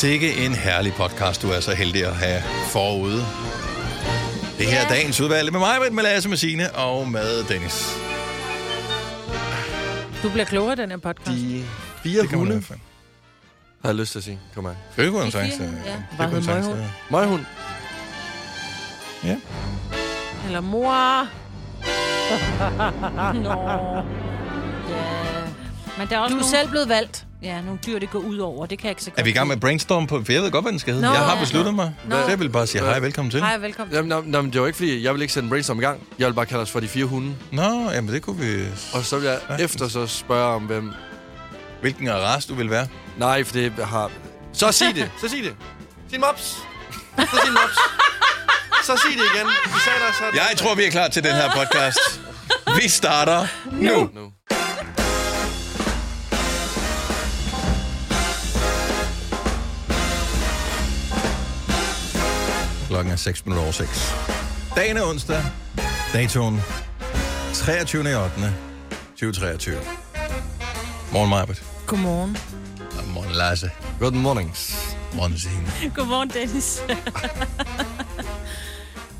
Sikke en herlig podcast, du er så heldig at have forude. Det her er dagens udvalg med mig, med Lasse, med Signe og med Dennis. Du bliver klogere i den her podcast. De fire Det hunde, har jeg lyst til at sige. Kom her. Det kunne han sagtens. øh, ja. det Hvad hedder møghund? Møghund. Ja. Eller mor. Nå. Ja. Men der er også Du er nogle, selv blevet valgt. Ja, nogle dyr, det går ud over. Det kan jeg ikke så godt Er vi i gang med brainstorm på, for jeg ved godt, hvad den skal hedde. Nå, jeg har ja. besluttet mig. Nå. Så jeg vil bare sige hej velkommen til. Hej, velkommen. Jamen, nå, nå, men det var ikke fordi, jeg vil ikke sætte en brainstorm i gang. Jeg vil bare kalde os for de fire hunde. Nå, jamen det kunne vi... Og så vil jeg Sagtens. efter så spørge om, hvem... Hvilken race du vil være? Nej, for det har... Så sig det. Så sig det. Sig en mops. Så sig en mops. Så sig det igen. Vi sagde der, så... Jeg tror, vi er klar til den her podcast. Vi starter nu. Nu. Klokken er 6 minutter over 6. Dagen er onsdag. Datoen 23. 8. 2023. Morgen, Majbert. Godmorgen. Og morgen, Lasse. Good mornings. Morgen, Signe. Godmorgen, Dennis.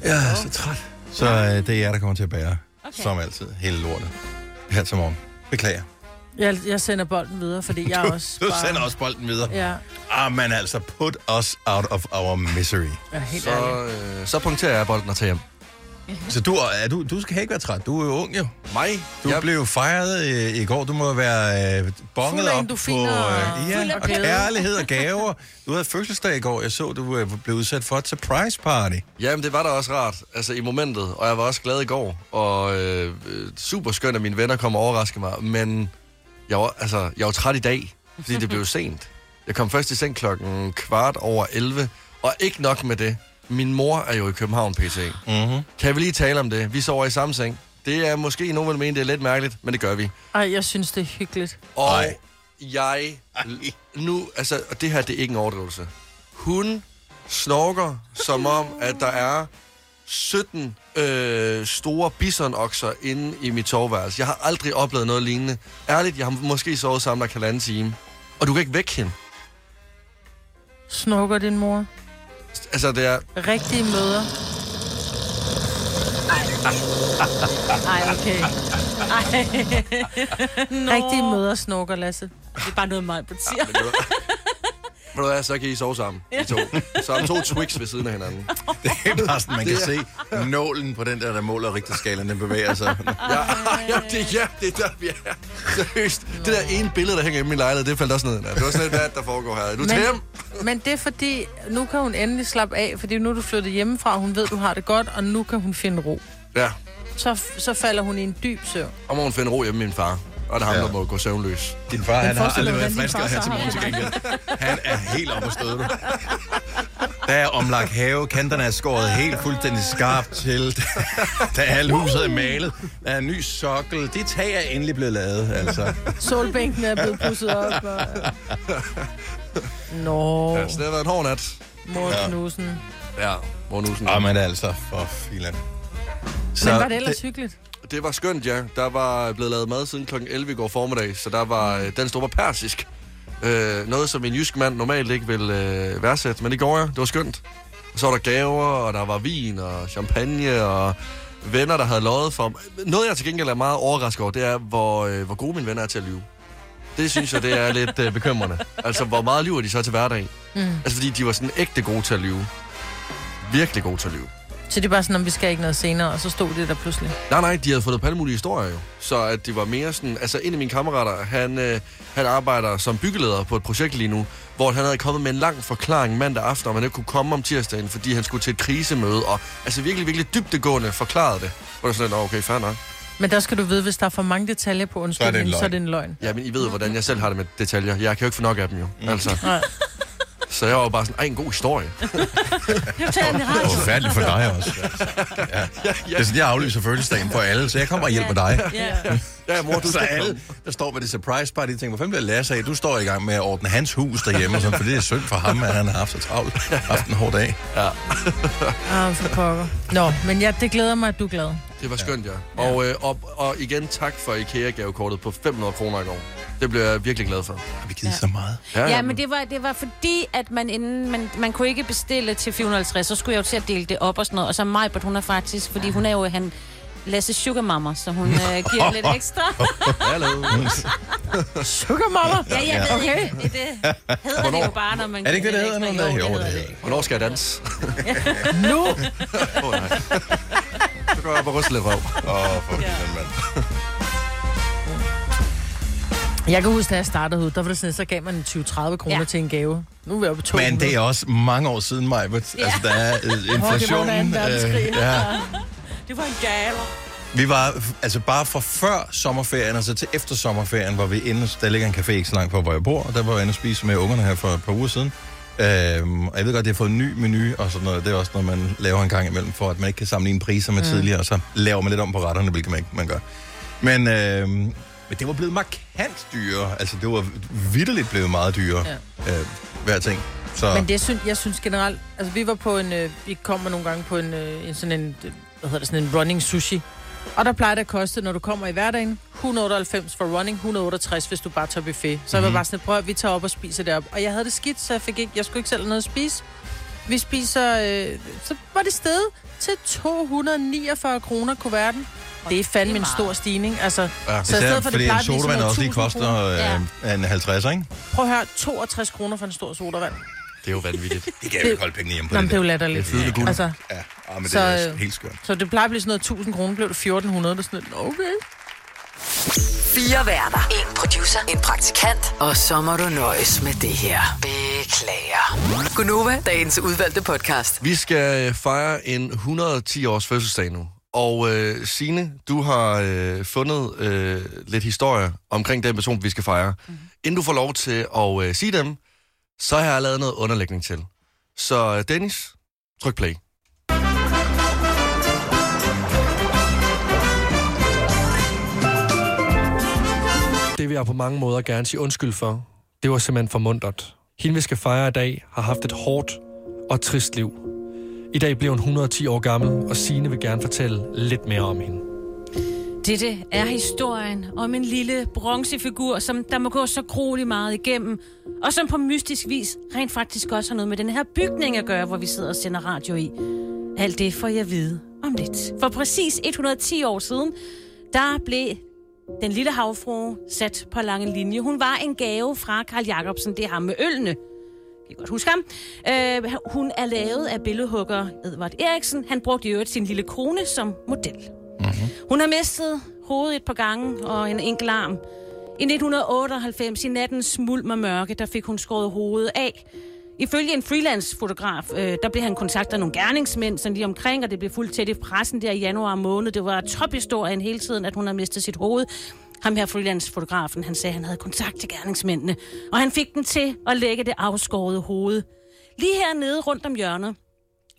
Jeg er så træt. Så øh, det er jer, der kommer til at bære. Okay. Som altid. Hele lortet. Her til morgen. Beklager. Jeg, jeg sender bolden videre, fordi jeg er også Du bare... sender også bolden videre. Ja, Ah, men altså, put us out of our misery. er helt ærlig. Så, øh, så punkterer jeg bolden og tager hjem. Så du, er, du, du skal ikke være træt. Du er jo ung, jo. Mig? Du jeg, jeg... blev fejret øh, i går. Du må være øh, bonget Fuld af op på øh, ja, af og kærlighed og gaver. Du havde fødselsdag i går. Jeg så, du øh, blev udsat for et surprise party. Jamen, det var da også rart, altså i momentet, og jeg var også glad i går, og øh, øh, super skønt, at mine venner kom og overraskede mig, men jeg var, altså, jeg var træt i dag, fordi det blev sent. Jeg kom først i seng klokken kvart over 11, og ikke nok med det. Min mor er jo i København, PC. Mm-hmm. Kan vi lige tale om det? Vi sover i samme seng. Det er måske, nogen vil mene, det er lidt mærkeligt, men det gør vi. Ej, jeg synes, det er hyggeligt. Og Ej. jeg... Nu, altså, og det her, det er ikke en overdrivelse. Hun snorker, som om, at der er 17 øh, store bisonokser inde i mit soveværelse. Jeg har aldrig oplevet noget lignende. Ærligt, jeg har måske sovet sammen der halvanden time. Og du kan ikke vække hende. Snorker din mor. Altså, det er... Rigtige møder. Nej, okay. Ej. Rigtige møder snorker, Lasse. Det er bare noget, mig siger. Men ved du- hvad, så kan I sove sammen, I to. Så har to Twix ved siden af hinanden. Det er bare sådan, man kan se nålen på den der, der måler rigtigskalaen, den bevæger sig. Ja, ja, det, ja, det er der, vi er. Seriøst. Det der ene billede, der hænger i min lejlighed, det faldt også ned. Det var sådan lidt, hvad der foregår her. Er du hjem? men det er fordi, nu kan hun endelig slappe af, fordi nu er du flyttet hjemmefra, hun ved, du har det godt, og nu kan hun finde ro. Ja, Så, så falder hun i en dyb søvn. og må hun finde ro hjemme med min far. Og det er ham, Ja. der må gå søvnløs. Din far, han har aldrig været friskere far her så til morgen til gengæld. Han er helt oppe at støde, du. Der er omlagt have, kanterne er skåret helt fuldstændig skarpt til. Der er alle huset er malet. Der er en ny sokkel. Det tag er endelig blevet lavet, altså. Solbænken er blevet pusset op. Og... Nå, Ja, så det har været en hård nat. mor knusen. Ja, sådan. Åh, men altså, for filan. Men var det ellers hyggeligt? Det var skønt, ja. Der var blevet lavet mad siden kl. 11 i går formiddag, så der var øh, den store persisk. Øh, noget, som en jysk mand normalt ikke vil øh, værdsætte, men det går jeg. Det var skønt. Og så var der gaver, og der var vin og champagne, og venner, der havde løjet for mig. Noget, jeg til gengæld er meget overrasket over, det er, hvor, øh, hvor gode mine venner er til at lyve. Det synes jeg, det er lidt øh, bekymrende. Altså, hvor meget lyver de så til hverdag? Mm. Altså, fordi de var sådan ægte gode til at lyve. Virkelig gode til at lyve. Så det er bare sådan, om vi skal ikke noget senere, og så stod det der pludselig. Nej, nej, de havde fået på alle mulige historier jo. Så at det var mere sådan... Altså, en af mine kammerater, han, øh, han arbejder som byggeleder på et projekt lige nu, hvor han havde kommet med en lang forklaring mandag aften, om han ikke kunne komme om tirsdagen, fordi han skulle til et krisemøde, og altså virkelig, virkelig dybdegående forklarede det. Hvor det sådan lidt, "Nå, okay, fair nok. Men der skal du vide, hvis der er for mange detaljer på undskyldningen, så er det en løgn. Ja, men I ved jo, hvordan jeg selv har det med detaljer. Jeg kan jo ikke få nok af dem jo. Mm. Altså. Nej. Så jeg var bare sådan, ej, en god historie. Jeg tager den Det var radio. forfærdeligt for dig også. Altså. Ja. Det er sådan, jeg aflyser fødselsdagen for alle, så jeg kommer og hjælper dig. Ja. Ja, mor, du så alle, der står med det surprise party, de tænker, hvor fanden bliver Lasse af? Du står i gang med at ordne hans hus derhjemme, og sådan, for det er synd for ham, at han har haft så travlt. Haft en hård dag. Ah, for pokker. Nå, men ja, det glæder mig, at du er glad. Det var skønt, ja. Og, øh, og, og igen, tak for IKEA-gavekortet på 500 kroner i går. Det bliver jeg virkelig glad for. Har vi givet så meget? Ja, men det var, det var fordi, at man inden, man, man kunne ikke bestille til 450, så skulle jeg jo til at dele det op og sådan noget. Og så Majbert, hun er faktisk, fordi hun er jo han, Lasse Sugar Mama, så hun øh, giver lidt ekstra. Hallo. Sugar mama. Ja, jeg ved Okay. ikke. Det, det hedder det jo bare, når man Er det ikke det, det hedder? ekstra. Jo, Jo, det hedder. Hvornår skal jeg danse? Nu. Åh, oh, nej. Så går jeg op og ryster lidt røv. Åh, oh, for ja. mand. Jeg kan huske, da jeg startede ud, der var det sådan, så gav man 20-30 kroner Ja. til en gave. Nu er vi oppe på 200. Men det er også mange år siden, Majbert. Ja. Altså, der er øh, Åh, det var under anden verdenskrig. øh, ja. Det var en galer. Vi var, altså bare fra før sommerferien, og så til efter sommerferien, hvor vi inde, der ligger en café ikke så langt fra, hvor jeg bor, og der var jeg inde og spise med ungerne her for et par uger siden. Øhm, og jeg ved godt, det har fået en ny menu og sådan noget. Det er også noget, man laver en gang imellem, for at man ikke kan sammenligne priser med mm. tidligere, og så laver man lidt om på retterne, hvilket man ikke man gør. Men, øhm, men det var blevet markant dyrere. Altså, det var vidderligt blevet meget dyrere, ja. øh, hver ting. Så Men det synes, jeg synes generelt, altså vi var på en, øh, vi kommer nogle gange på en, øh, en sådan en, øh, hvad hedder det, sådan en running sushi. Og der plejer det at koste, når du kommer i hverdagen, 198 for running, 168 hvis du bare tager buffet. Så jeg var bare sådan, prøv at vi tager op og spiser derop. Og jeg havde det skidt, så jeg, fik ikke, jeg skulle ikke selv have noget at spise. Vi spiser, øh, så var det stedet til 249 kroner kuverten. Det er fandme en meget. stor stigning. Altså, Ja. så i Især stedet for, det fordi en blive sådan sodavand også lige 1000 koster øh, en 50, ikke? Prøv at høre, 62 kroner for en stor sodavand. Det er jo vanvittigt. Det kan jeg ikke holde pengene hjemme på Nå, det det er jo latterligt. Det er flydende guld. Altså, Ja, ah, men det Så, er øh, helt skørt. så det plejer at blive sådan noget 1000 kroner, blev det 1400, det er sådan lidt, okay. Fire værter. En producer. En praktikant. Og så må du nøjes med det her. Beklager. Gunova, dagens udvalgte podcast. Vi skal øh, fejre en 110-års fødselsdag nu. Og øh, Signe, du har øh, fundet øh, lidt historie omkring den person, vi skal fejre. Mm. Inden du får lov til at øh, sige dem, så har jeg lavet noget underlægning til. Så øh, Dennis, tryk play. Det vil jeg på mange måder gerne sige undskyld for. Det var simpelthen for mundret. Hende, vi skal fejre i dag, har haft et hårdt og trist liv. I dag bliver hun 110 år gammel, og Signe vil gerne fortælle lidt mere om hende. Dette er historien om en lille bronzefigur, som der må gå så grueligt meget igennem, og som på mystisk vis rent faktisk også har noget med den her bygning at gøre, hvor vi sidder og sender radio i. Alt det får jeg vide om lidt. For præcis 110 år siden, der blev den lille havfrue sat på lange linje. Hun var en gave fra Karl Jacobsen, det er ham med ølene. kan godt huske ham. Øh, hun er lavet af billedhugger Edvard Eriksen. Han brugte i øvrigt sin lille kone som model. Mm-hmm. Hun har mistet hovedet et par gange og en enkelt arm. I 1998, i nattens smuld og mørke, der fik hun skåret hovedet af. Ifølge en freelance-fotograf, øh, der blev han kontaktet af nogle gerningsmænd sådan lige omkring, og det blev fuldt tæt i pressen der i januar måned. Det var tophistorien hele tiden, at hun havde mistet sit hoved. Ham her freelance-fotografen, han sagde, at han havde kontakt til gerningsmændene, og han fik den til at lægge det afskårede hoved. Lige hernede rundt om hjørnet,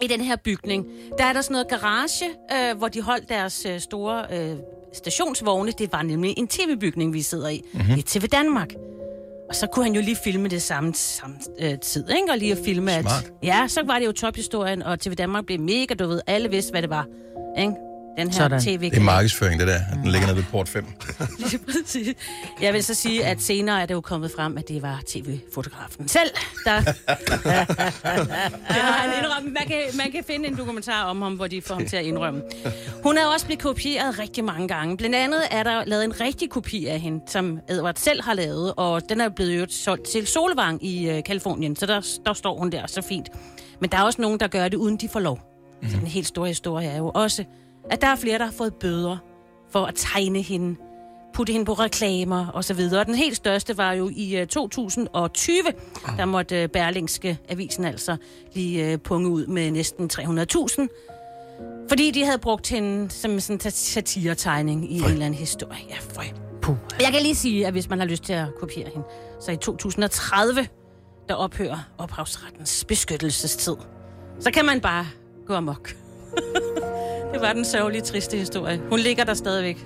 i den her bygning, der er der sådan noget garage, øh, hvor de holdt deres øh, store øh, stationsvogne. Det var nemlig en tv-bygning, vi sidder i. Mm-hmm. I TV Danmark. Og så kunne han jo lige filme det samme, samme øh, tid, ikke? Og lige at filme, at... Smart. Ja, så var det jo tophistorien, og TV Danmark blev mega, du ved, alle vidste, hvad det var. Ikke? Den her Sådan. tv Det er markedsføring, det der. Den ligger nede ved port 5. Lige præcis. Jeg vil så sige, at senere er det jo kommet frem, at det var tv-fotografen selv, der... har han indrømmet. Man kan, man kan finde en dokumentar om ham, hvor de får ham til at indrømme. Hun er også blevet kopieret rigtig mange gange. Blandt andet er der lavet en rigtig kopi af hende, som Edward selv har lavet, og den er blevet jo solgt til Solvang i øh, Kalifornien, så der, der står hun der så fint. Men der er også nogen, der gør det, uden de får lov. Mm. Så den helt store historie er jo også, at der er flere, der har fået bøder for at tegne hende, putte hende på reklamer og så videre. Og den helt største var jo i øh, 2020, der måtte øh, Berlingske Avisen altså lige øh, punge ud med næsten 300.000, fordi de havde brugt hende som sådan en satiretegning i en eller anden historie. Ja, føj. Puh. Jeg kan lige sige, at hvis man har lyst til at kopiere hende, så i 2030, der ophører ophavsrettens beskyttelsestid. Så kan man bare gå amok. det var den sørgelige, triste historie. Hun ligger der stadigvæk.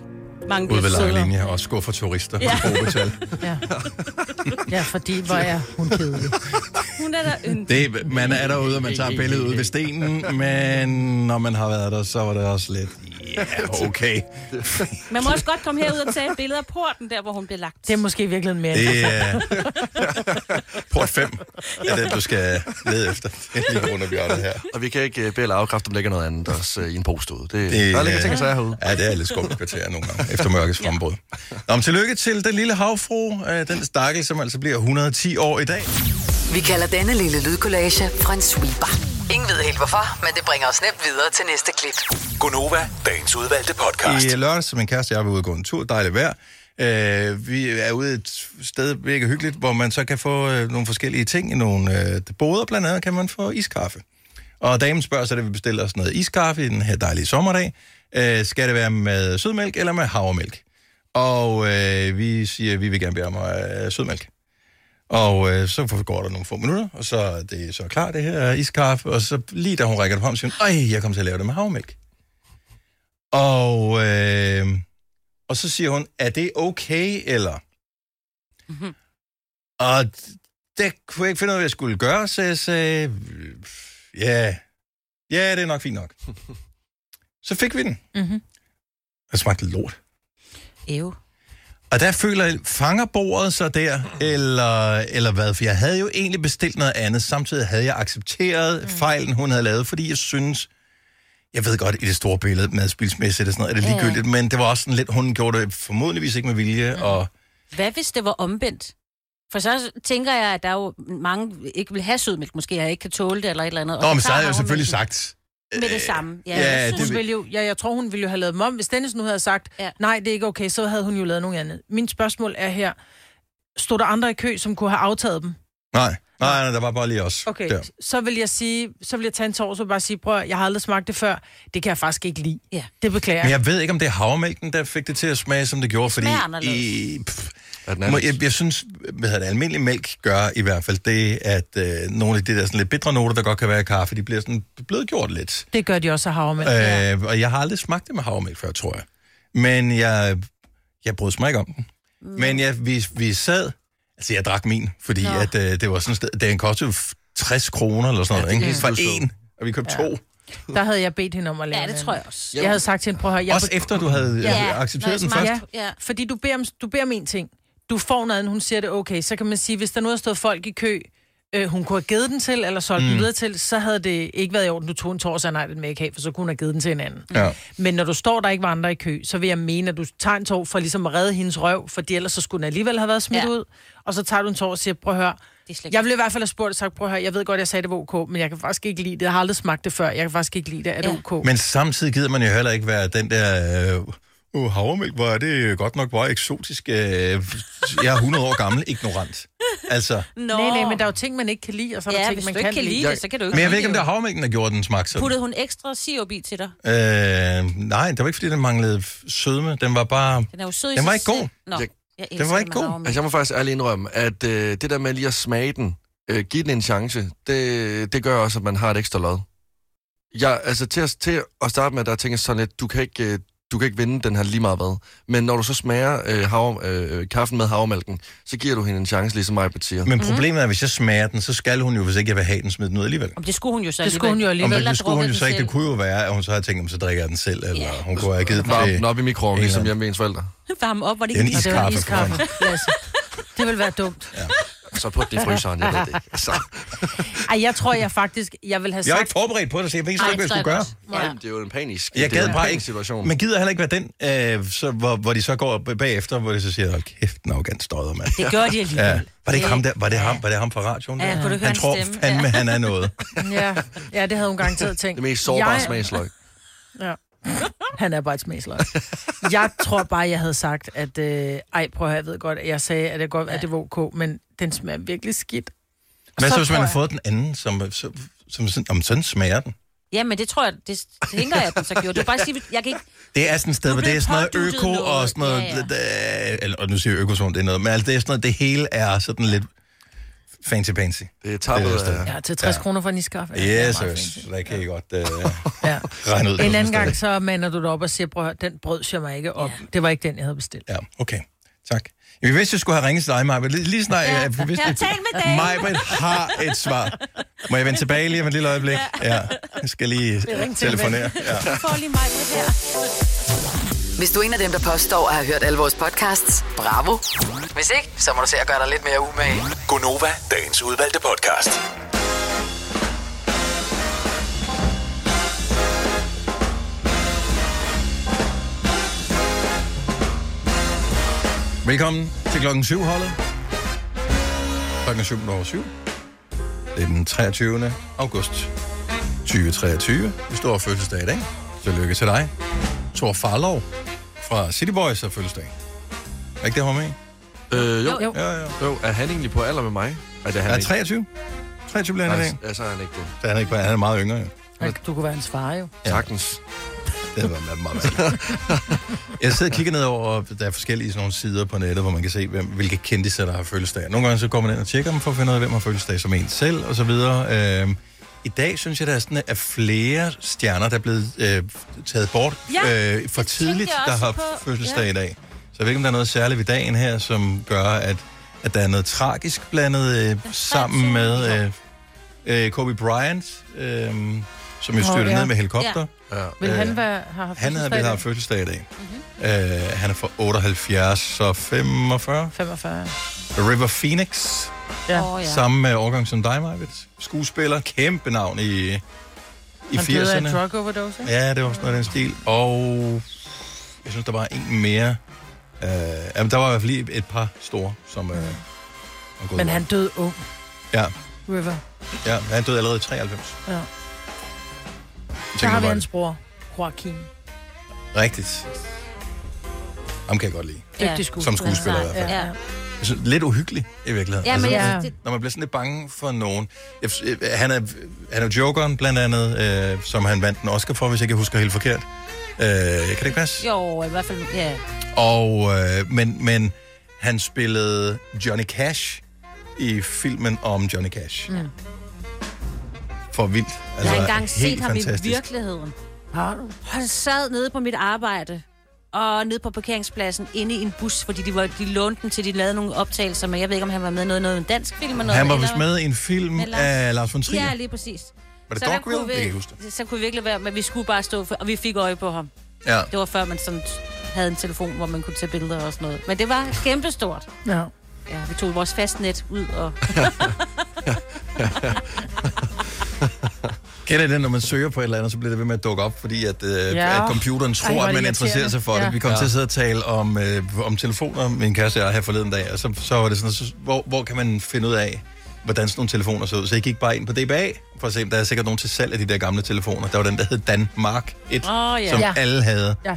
Mange Ude ved langelinje og skuffer turister Ja. ja. på betal. Ja. ja, fordi hvor er hun kedelig. Hun er der yndig. Det, man er derude, og man tager billedet ud ved stenen, men når man har været der, så var det også lidt, ja, yeah, okay. Man må også godt komme herud og tage et billede af porten, der hvor hun blev lagt. Det er måske i virkeligheden mere. Det er port 5 er det, du skal lede efter. Det er lige rundt om hjørnet her. Og vi kan ikke uh, bede eller afkræfte, om der ligger noget andet også uh, i en pose ud. Det, Det, der ligger øh, ting og sager herude. Ja, det er lidt skummelt kvarter nogle gange, efter mørkets frembrud. Nå, men tillykke til den lille havfru, øh, den stakkel, som altså bliver 110 år i dag. Vi kalder denne lille lydkollage en sweeper. Ingen ved helt hvorfor, men det bringer os nemt videre til næste klip. Gunova, dagens udvalgte podcast. I lørdag, som min kæreste og jeg var ude og gå en tur, dejligt vejr. Øh, vi er ude et sted, virkelig hyggeligt, hvor man så kan få øh, nogle forskellige ting i nogle øh, boder. Blandt andet kan man få iskaffe. Og damen spørger så, da vi bestiller os noget iskaffe i den her dejlige sommerdag. Øh, skal det være med sødmælk eller med havremælk? Og øh, vi siger, at vi vil gerne bede om øh, sødmælk. Og øh, så går der nogle få minutter, og så er det så klar, det her iskaffe. Og så lige da hun rækker det frem, siger hun, ej, jeg kommer til at lave det med havremælk. Og, øh, og så siger hun, er det okay, eller? Mm-hmm. Og det kunne jeg ikke finde ud af, hvad jeg skulle gøre, så jeg sagde, ja, ja, det er nok fint nok. så fik vi den. Mm-hmm. Det smagte lort. Ew. Og der føler jeg, fanger bordet så der, eller, eller hvad? For jeg havde jo egentlig bestilt noget andet. Samtidig havde jeg accepteret mm. fejlen, hun havde lavet, fordi jeg synes, jeg ved godt, i det store billede, madspilsmæssigt og sådan noget, er det Ja. ligegyldigt, men det var også sådan lidt, hun gjorde det formodentligvis ikke med vilje, mm. og Hvad hvis det var omvendt? For så tænker jeg, at der er jo mange ikke vil have sødmælk, måske jeg ikke kan tåle det eller et eller andet. Nå, men så havde jeg jo selvfølgelig sagt, Med det samme. Ja, ja, jeg det synes, Hun ville jo, ja, jeg tror, hun ville jo have lavet dem om. Hvis Dennis nu havde sagt, Ja. nej, det er ikke okay, så havde hun jo lavet noget andet. Min spørgsmål er her, stod der andre i kø, som kunne have aftaget dem? nej, nej, nej, der var bare lige os. Okay, Der. så vil jeg sige, så vil jeg tage en tår, og bare sige, prøv, at- jeg har aldrig smagt det før. Det kan jeg faktisk ikke lide. Ja. Det beklager Men jeg. jeg ved ikke, om det er havremælken, der fik det til at smage, som det gjorde, fordi i, pff, Anden? jeg, jeg synes, hvad hedder det, almindelig mælk gør i hvert fald det, at øh, nogle af de der sådan lidt bitre noter, der godt kan være i kaffe, de bliver sådan blødgjort lidt. Det gør de også af havremælk. Øh, og jeg har aldrig smagt det med havremælk før, tror jeg. Men jeg, jeg brød mig ikke om den. Men jeg, vi, vi sad, altså jeg drak min, fordi Nå. at, øh, det var sådan et sted, den kostede jo 60 kroner eller sådan noget, det ikke? For en, og vi købte to. Der havde jeg bedt hende om at lave Ja, det tror jeg også. Jeg havde sagt til hende, prøv at høre, jeg Også efter du havde Ja. ja. accepteret den jeg først. Ja. Fordi du beder, om, du beder om en ting. Du får noget hun siger det okay. Så kan man sige, hvis der nu har stået folk i kø, øh, hun kunne have givet den til, eller solgt mm. den videre til, så havde det ikke været i orden, du tog en tår og sagde, nej, den vil jeg ikke have, for så kunne hun have givet den til en anden. Ja. Men når du står der ikke var andre i kø, så vil jeg mene, at du tager en tår for ligesom at redde hendes røv, for ellers så skulle den alligevel have været smidt Ja. ud. Og så tager du en tår og siger, prøv at høre, jeg ville i hvert fald have spurgt og sagt, prøv at høre, jeg ved godt, jeg sagde det var ok, men jeg kan faktisk ikke lide det. Jeg har aldrig smagt det før. Jeg kan faktisk ikke lide det. Er det Ja. ok? Men samtidig gider man jo heller ikke være den der... Øh, uh, havremælk, hvor er det godt nok bare eksotisk. Øh, jeg er 100 år gammel, ignorant. Altså, Nå. Nej, nej, men der er jo ting, man ikke kan lide, og så er der Ja, ting, hvis man du ikke kan kan lide. lide det, så kan du ikke men jeg ved ikke, om det er havremælken, der gjorde den smag sådan. Puttede hun ekstra sirup i til dig? Øh, nej, det var ikke, fordi den manglede sødme. Den var bare... Den er jo sød i Den var ikke god. Nå, Jeg- jeg Den var ikke god. Altså, jeg må faktisk ærligt indrømme, at øh, det der med lige at smage den, øh, give den en chance, det, det gør også, at man har et ekstra lod. Jeg, altså, til, at- til at starte med, der tænker jeg sådan lidt, du kan ikke... Du kan ikke vinde den her lige meget hvad. Men når du så smager øh, hav, øh, kaffen med havremælken, så giver du hende en chance, ligesom mig siger. Men problemet er, at hvis jeg smager den, så skal hun jo, hvis ikke jeg vil have den, smide den ud alligevel. Om det skulle hun jo så Det skulle hun jo Og alligevel. men Eller det skulle hun jo så ikke. Det kunne jo være, at hun så havde tænkt, om så drikker jeg den selv, eller Ja. hun kunne have givet den Varm til... den op i mikroovnen, en ligesom hjemme ved ens forældre. Varme op, var det Det er en ikke det Iskaffe iskaffe, Lasse. Det vil være dumt. Så put det i fryseren, jeg ved det ikke. Altså, Ej, jeg tror, jeg faktisk, jeg vil have Jeg er sagt... ikke forberedt på det, så jeg ved ikke, hvad jeg skulle det gøre. godt. ja. det er jo en panisk. Jeg det er gad en bare panisk ikke. situation. Men gider heller ikke være den, øh, så, hvor, hvor de så går bagefter, hvor de så siger, hold kæft, den arrogant støder, mand. Det gør de alligevel. Ja. Var det ikke ham der? Var det ham, var det ham fra radioen? Ja, der? kunne du høre han tror stemme? fandme, Ja. han er noget. Ja, ja, det havde hun garanteret tænkt. Det mest sårbare Jeg- smagsløg. Ja. Han er bare et smagsløg. Jeg tror bare, jeg havde sagt, at... Øh, ej, prøv at høre, jeg ved godt, at jeg sagde, at det, godt, at det var ok, men den smager virkelig skidt. Og Hvad så, hvis man har jeg- fået den anden, som, som, som sådan, om sådan smager den? Ja, men det tror jeg, det tænker jeg, at den så gjorde. Det er bare sige, jeg kan ikke... Det er sådan et sted, hvor det er sådan noget øko noget. og sådan noget... Ja, Ja, eller, og nu siger jeg økozone, det er noget, men altså, det er sådan noget, det hele er sådan lidt fancy pansy. Det er tappet Det af... Ja, til 60 Ja. kroner for en iskaffe. Ja, det er Yes, meget yes. Der kan I godt uh, Ja. regne ud. En anden gang, så mander du dig op og siger, den brød jeg mig ikke op. Ja. Det var ikke den, jeg havde bestilt. Ja, okay. Tak. Vi vidste, jeg skulle have ringet til dig, Maja, lige, lige snart... Ja. Ja. Vi vidste, Ja, tal med Dave. Majbrit har et svar. Må jeg vende tilbage lige om et lille øjeblik? Ja. Jeg skal lige telefonere. Ja. Jeg får lige mig med her. Hvis du er en af dem, der påstår at have hørt alle vores podcasts, bravo. Hvis ikke, så må du se at gøre dig lidt mere umage. Gonova, dagens udvalgte podcast. Velkommen til klokken 7 holdet. Klokken er 7 over 7. Det er den 23. august 2023. Vi står fødselsdag i dag. Tillykke til dig. Thor Farlov fra City Boys har fødselsdag. Er ikke det, han i? Øh, jo. Jo, jo. Ja, ja. jo. Er han egentlig på alder med mig? Er det han Han er ikke? 23. 23 bliver han i dag. Nej, så er han ikke det. Så han er, ikke, bare- han er meget yngre, jo. Du kunne være hans far, jo. Ja. Sagtens. Det var meget. Jeg sidder og kigger ned over, der er forskellige sådan nogle sider på nettet, hvor man kan se, hvem, hvilke kendtiser, der har fødselsdag. Nogle gange så går man ind og tjekker dem for at finde ud af, hvem har fødselsdag som en selv, og så videre. Øhm, I dag synes jeg, der er, sådan, er flere stjerner, der er blevet øh, taget bort Ja, øh, for tidligt, der har på. fødselsdag Ja. i dag. Så jeg ved ikke, om der er noget særligt ved dagen her, som gør, at, at der er noget tragisk blandet øh, sammen med øh, øh, Kobe Bryant, øh, som jo Åh, styrte ja. ned med helikopter. Ja. Vil Øh, han være, have haft Han havde fødselsdag i haft fødselsdag i dag. Mm-hmm. Uh, han er fra 78, så 45. dag? 45. River Phoenix, Ja. Åh, ja. ja. samme uh, årgang som dig, Marvitt. Skuespiller, kæmpe navn i, i Han døde af 80'erne. drug overdose, ikke? Ja, det var sådan noget af den stil. Og jeg synes, der var en mere. Uh, jamen, der var i hvert fald lige et par store, som var gået Men bort. han døde ung, Ja, River. ja, han døde allerede i 93. Ja. Så har vi hans bror, Joaquin. Rigtigt. Ham kan jeg godt lide. Skuespiller. Som skuespiller i hvert fald. Ja. Jeg synes, lidt uhyggelig i virkeligheden. Ja, men altså, jeg, Ja. når man bliver sådan lidt bange for nogen. Jeg, han, er, han er Jokeren, blandt andet, øh, som han vandt en Oscar for, hvis jeg ikke husker helt forkert. Øh, kan det ikke passe? jo, i hvert fald, ja. Og, øh, men, men han spillede Johnny Cash i filmen om Johnny Cash. Mm. For vildt. Jeg har engang set ham fantastisk. i virkeligheden. Har du? Han sad nede på mit arbejde, og nede på parkeringspladsen, inde i en bus, fordi de, var, de lånte den til, de lavede nogle optagelser, men jeg ved ikke, om han var med i noget, noget en dansk film eller noget. Han var eller- vist med i en film Lars- af Lars von Trier. Ja, lige præcis. var det Så Dogville? kunne jeg vi- huske det. Så kunne vi virkelig være, men vi skulle bare stå, for, og vi fik øje på ham. Ja. Det var før man sådan havde en telefon, hvor man kunne tage billeder og sådan noget. Men det var kæmpestort. Ja. Ja, vi tog vores fastnet ud og... Kender I det, når man søger på et eller andet, så bliver det ved med at dukke op, fordi at, øh, Ja. at computeren tror, Ej, at det man interesserer sig for det. Ja. Vi kom Ja. til at sidde og tale om, øh, om telefoner, min kæreste og jeg her forleden dag, og så, så var det sådan, så, hvor, hvor kan man finde ud af, hvordan sådan nogle telefoner så ud? Så jeg gik bare ind på DBA, for at se, om der er sikkert nogen til salg af de der gamle telefoner. Der var den, der hed Danmark 1, Åh, ja. som Ja. alle havde. Ja.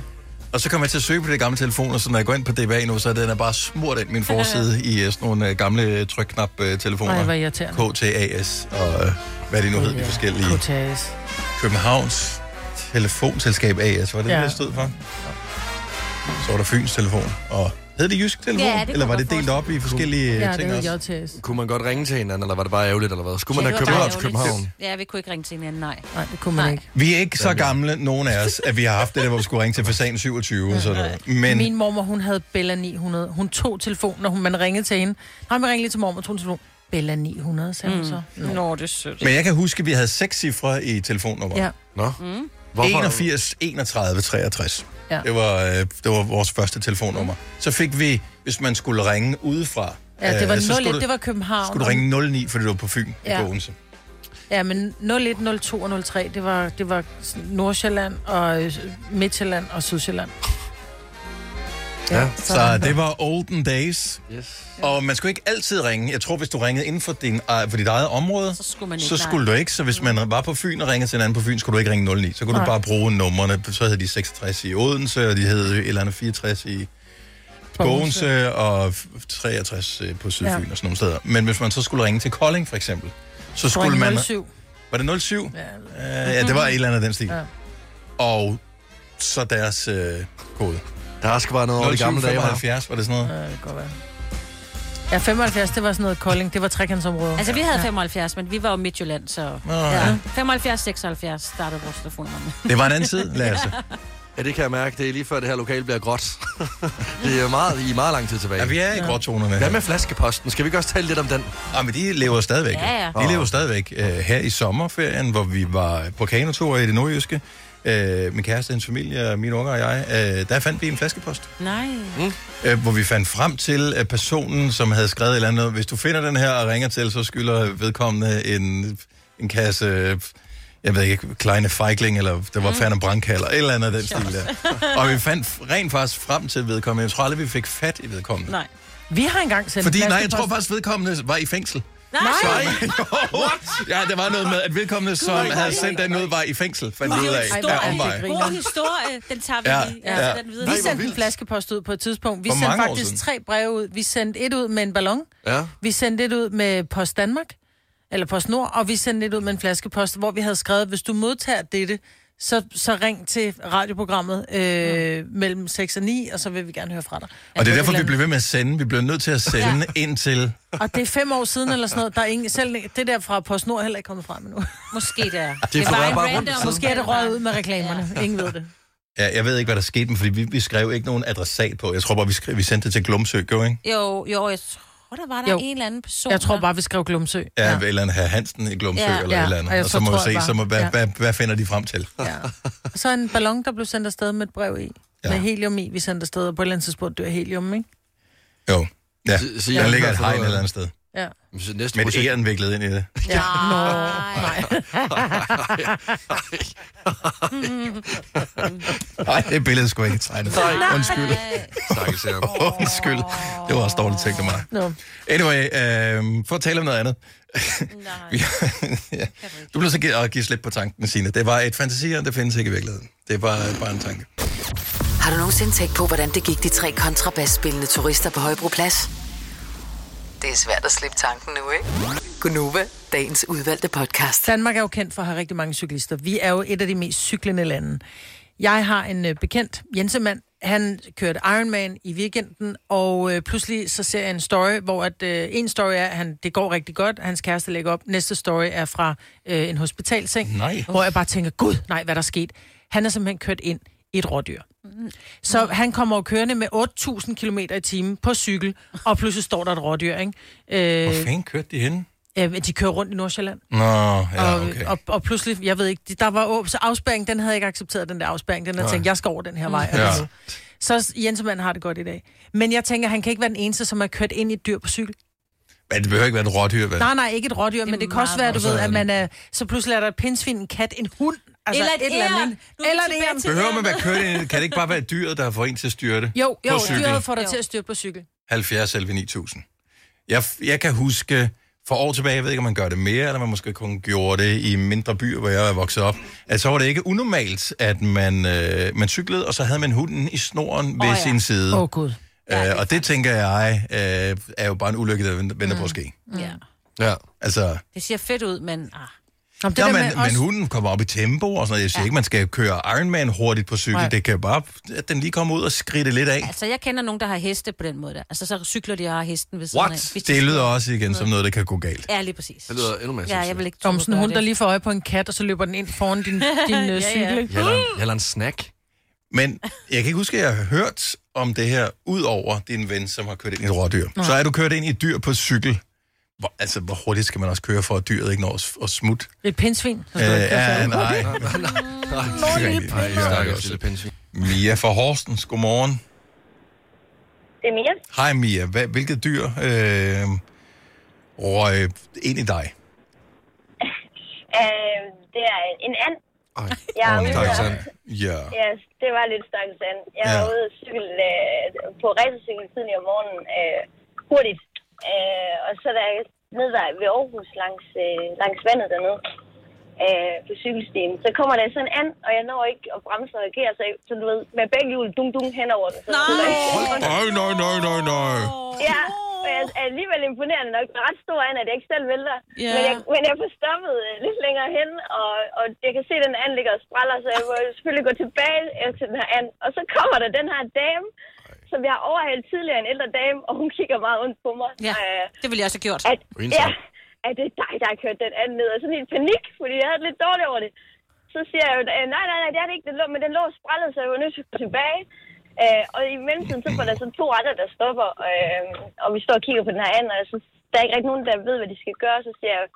Og så kom jeg til at søge på de gamle telefoner, så når jeg går ind på DBA nu, så er den er bare smurt ind min forside i øh, sådan nogle øh, gamle trykknap-telefoner. Nej, hvor irriterende. KTAS og øh, hvad de nu hed, de forskellige. KTAS. Københavns Telefonselskab AS, var det. Ja. det, det stod for? Så var der Fyns Telefon, og hed det Jysk Telefon? Ja, det eller var det delt op i forskellige Ja, ting det også? JTS. Kunne man godt ringe til hinanden, eller var det bare ærgerligt, eller hvad? Skulle man Ja, have København til København? Ja, vi kunne ikke ringe til hinanden, nej. Nej, det kunne man Nej. ikke. Vi er ikke så gamle, nogen af os, at vi har haft det der, hvor vi skulle ringe til Fasan 27 og sådan noget. Men Min mormor, hun havde Bella 900. Hun tog telefonen, når hun, man ringede til hende. Nej, man ringede lige til mormor, tog en telefon. Bella 900, sagde hun så. Nå. Nå, det er sødt. Men jeg kan huske, at vi havde seks cifre i telefonnummer. Ja. Nå. Hvorfor? 81 31 63. Ja. Det, var, øh, det var vores første telefonnummer. Så fik vi, hvis man skulle ringe udefra, Ja, det var øh, så 01, skulle, det var København. skulle du ringe 09, fordi du var på Fyn Ja. i Bogense. Ja, men 01, 02 og 03, det var, det var Nordsjælland og øh, Midtjylland og Sydsjælland. Ja, Så det var olden days. Yes. Og man skulle ikke altid ringe. Jeg tror, hvis du ringede inden for, din, for dit eget område, Så skulle man ikke, så skulle du ikke. Så hvis man var på Fyn og ringede til en anden på Fyn, skulle du ikke ringe 09. Så kunne Nej. du bare bruge numrene. Så hed de 66 i Odense, og de hed et eller andet 64 i Bogense, og 63 øh, på Sydfyn Ja. og sådan nogle steder. Men hvis man så skulle ringe til Kolding, for eksempel, så Så skulle man... 07. Var det 07? Ja, Uh, ja, det var et eller andet af den stil. Ja. Og så deres øh, kode. Der skal bare noget over de gamle dage, var. 0775, var det sådan noget? ja, det kan godt være. Ja, 75, det var sådan noget Kolding. Det var trekantsområdet. Altså, vi havde 75, men vi var jo Midtjylland, så... Ja. 75, 76 startede vores telefonnummer. Det var en anden tid, Lasse. Ja, det kan jeg mærke. Det er lige før det her lokale bliver gråt. det er meget, i meget lang tid tilbage. Ja, vi er i gråtonerne. Hvad med flaskeposten? Skal vi ikke også tale lidt om den? Ja, men de lever stadigvæk. Ja, ja. De lever stadigvæk. Uh, her i sommerferien, hvor vi var på kanotur i det nordjyske, uh, min kæreste, hendes familie, mine unger og jeg, uh, der fandt vi en flaskepost. Nej. Uh, hvor vi fandt frem til uh, personen, som havde skrevet et eller andet. Hvis du finder den her og ringer til, så skylder vedkommende en, en kasse... øh, jeg ved ikke, Kleine Feigling, eller det var mm. Færne Branca, eller et eller andet af den stil der. Og vi fandt rent faktisk frem til vedkommende. Jeg tror aldrig, vi fik fat i vedkommende. Nej. Vi har engang sendt Fordi, nej, jeg tror faktisk, vedkommende var i fængsel. Nej. ja, det var noget med, at vedkommende, som havde sendt den ud, var i fængsel, fandt ud af. Ja, er omvej. God historie, den tager vi Ja, lige. ja. Ja, den videre. Vi sendte en flaskepost ud på et tidspunkt. Vi For sendte faktisk tre breve ud. Vi sendte et ud med en ballon. Ja. Vi sendte et ud med Post Danmark, eller Post Nord, og vi sendte et ud med en flaskepost, hvor vi havde skrevet, hvis du modtager dette, så, så ring til radioprogrammet øh, mellem 6 og 9, og så vil vi gerne høre fra dig. Og det er derfor, vi blev ved med at sende. Vi blev nødt til at sende Ja. ja. ind til... andet. Og det er fem år siden eller sådan noget. Der er ingen, selv det der fra Post Nord er heller ikke kommet frem endnu. Måske det er. Det var flyver en bare rundt random-. Måske er det røget ud med reklamerne. Ingen ved det. Ja, jeg ved ikke, hvad der skete, men fordi vi, vi skrev ikke nogen adressat på. Jeg tror bare, vi, skrev, vi sendte det til Glumsø, gjorde ikke? Jo, jo, jeg tror, der var der Jo. en eller anden person. Jeg tror bare, vi skrev Glumsø. Ja, ja. eller herr Hansen i Glumsø, Ja. eller Ja, et eller andet. og jeg Og så så må vi tror jeg se, så må, hvad, ja. hvad, hvad finder de frem til? Ja. Og så en ballon, der blev sendt afsted med et brev i. Ja. Med helium i, vi sendte afsted, og på et eller andet tidspunkt dør helium, ikke? Jo, ja. Så- så Der jeg- ligger et hegn et eller andet sted. Ja. Så næste Med projekt... æren viklet ind i det. ja. Nå, Nej. Nej, det billede skulle jeg ikke tegne. Undskyld. Stakkels her. Undskyld. Det var også dårligt tænkt af mig. Nå. Anyway, øh, for at tale om noget andet. Vi- ja. Du blev så givet at give slip på tanken, Signe. Det var et fantasier, det findes ikke i virkeligheden. Det var bare en tanke. Har du nogensinde tænkt på, hvordan det gik de tre kontrabasspillende turister på Højbroplads? Det er svært at slippe tanken nu, ikke? Gunova, dagens udvalgte podcast. Danmark er jo kendt for at have rigtig mange cyklister. Vi er jo et af de mest cyklende lande. Jeg har en øh, bekendt, Jensemand, han kørte Ironman i weekenden, og øh, pludselig så ser jeg en story, hvor at, øh, en story er, at han, det går rigtig godt, hans kæreste lægger op. Næste story er fra øh, en hospitalseng, Nej. hvor jeg bare tænker, gud, nej, hvad der er sket. Han er simpelthen kørt ind et rådyr. Så han kommer jo kørende med 8.000 km i timen på cykel, og pludselig står der et rådyr, ikke? Hvor Øh, fanden kørte de hen? øh, de kører rundt i Nordsjælland. Nå, ja, og, okay. og, og pludselig, jeg ved ikke, der var åb, så afspæring, den havde jeg ikke accepteret, den der afspæring. Den havde tænkt, jeg skal over den her vej. Ja. Ja. Så Jensemann har det godt i dag. Men jeg tænker, han kan ikke være den eneste, som har kørt ind i et dyr på cykel. Men det behøver ikke være et rådyr, vel? Nej, nej, ikke et rådyr, men det kan også være, du ved, at man er... Så pludselig er der et pindsvin, en kat, en hund. Altså Eller et eller andet, er Eller et til- Behøver man være kørt ind? Kan det ikke bare være dyret, der får en til at styre det? Jo, jo, På cykel. dyret får dig Jo. til at styrte på cykel. 70 11 9000. Jeg, jeg kan huske for år tilbage, jeg ved ikke, om man gør det mere, eller man måske kun gjorde det i mindre byer, hvor jeg er vokset op, at så var det ikke unormalt, at man, øh, man cyklede, og så havde man hunden i snoren ved oh, ja. sin side. Åh, Oh. oh, Gud. Øh, og det tænker jeg øh, er jo bare en ulykke, der venter mm. på at ske. Ja. Ja. Altså, Det ser fedt ud, men... Ah. Om det ja, der men, også, hunden kommer op i tempo og sådan noget. Jeg siger ja. ikke, man skal køre Ironman hurtigt på cykel. Nej. Det kan bare, at den lige kommer ud og skridte lidt af. Altså, jeg kender nogen, der har heste på den måde der. Altså, så cykler de og har hesten ved siden af. What? hvis de Det lyder skal- også igen som noget, der kan gå galt. Ja, lige præcis. Det lyder endnu mere Ja, jeg vil ikke om turde sådan en hund, der lige får øje på en kat, og så løber den ind foran din, din Ja, ja, ja. cykel. ikke? Heller en, snack. Men jeg kan ikke huske, at jeg har hørt om det her, ud over din ven, som har kørt ind i et rådyr. Så er du kørt ind i et dyr på cykel. Hvor, altså, hvor hurtigt skal man også køre, for at dyret ikke når at- at smutte? Et pindsvin. Øh, ja, nej. Nej, Nej, pindsvin. Mia fra Horsens, godmorgen. Det er Mia. Hej Mia, Hvad, hvilket dyr øh, røg ind i dig? Øh, det er en and. Ej, Jeg er Åh, ude and. Ja. Ja, det var lidt stakkels and. Jeg Ja. var ude at cykle øh, på racercykel tidligere om morgenen øh, hurtigt. Øh, og så jeg ned der ved Aarhus langs, øh, langs vandet dernede øh, på cykelstien, så kommer der sådan en and, og jeg når ikke at bremse og reagere, så, så du ved, med begge hjul dum dum hen over den. Så Nej. Nej, nej, nej, nej, nej. Ja, og jeg er alligevel imponerende nok. Det er ret stor and, at jeg ikke selv vælter. Ja. Men, jeg, men jeg får stoppet øh, lidt længere hen, og, og jeg kan se, at den and ligger og spræller, så jeg må selvfølgelig gå tilbage efter den her and. Og så kommer der den her dame så vi har overhalet tidligere en ældre dame, og hun kigger meget ondt på mig. Ja. Øh, Det ville jeg også have gjort. at, ja, at det er dig, der har kørt den anden ned. Og sådan helt panik, fordi jeg havde lidt dårligt over det. Så siger jeg jo, øh, nej, nej, nej, det er det ikke, den lå, men den lå sprællet, så jeg var nødt til at gå tilbage. Øh, og i mellemtiden, så var der sådan to andre, der stopper, øh, og vi står og kigger på den her anden, og jeg synes, der er ikke rigtig nogen, der ved, hvad de skal gøre. Så siger jeg,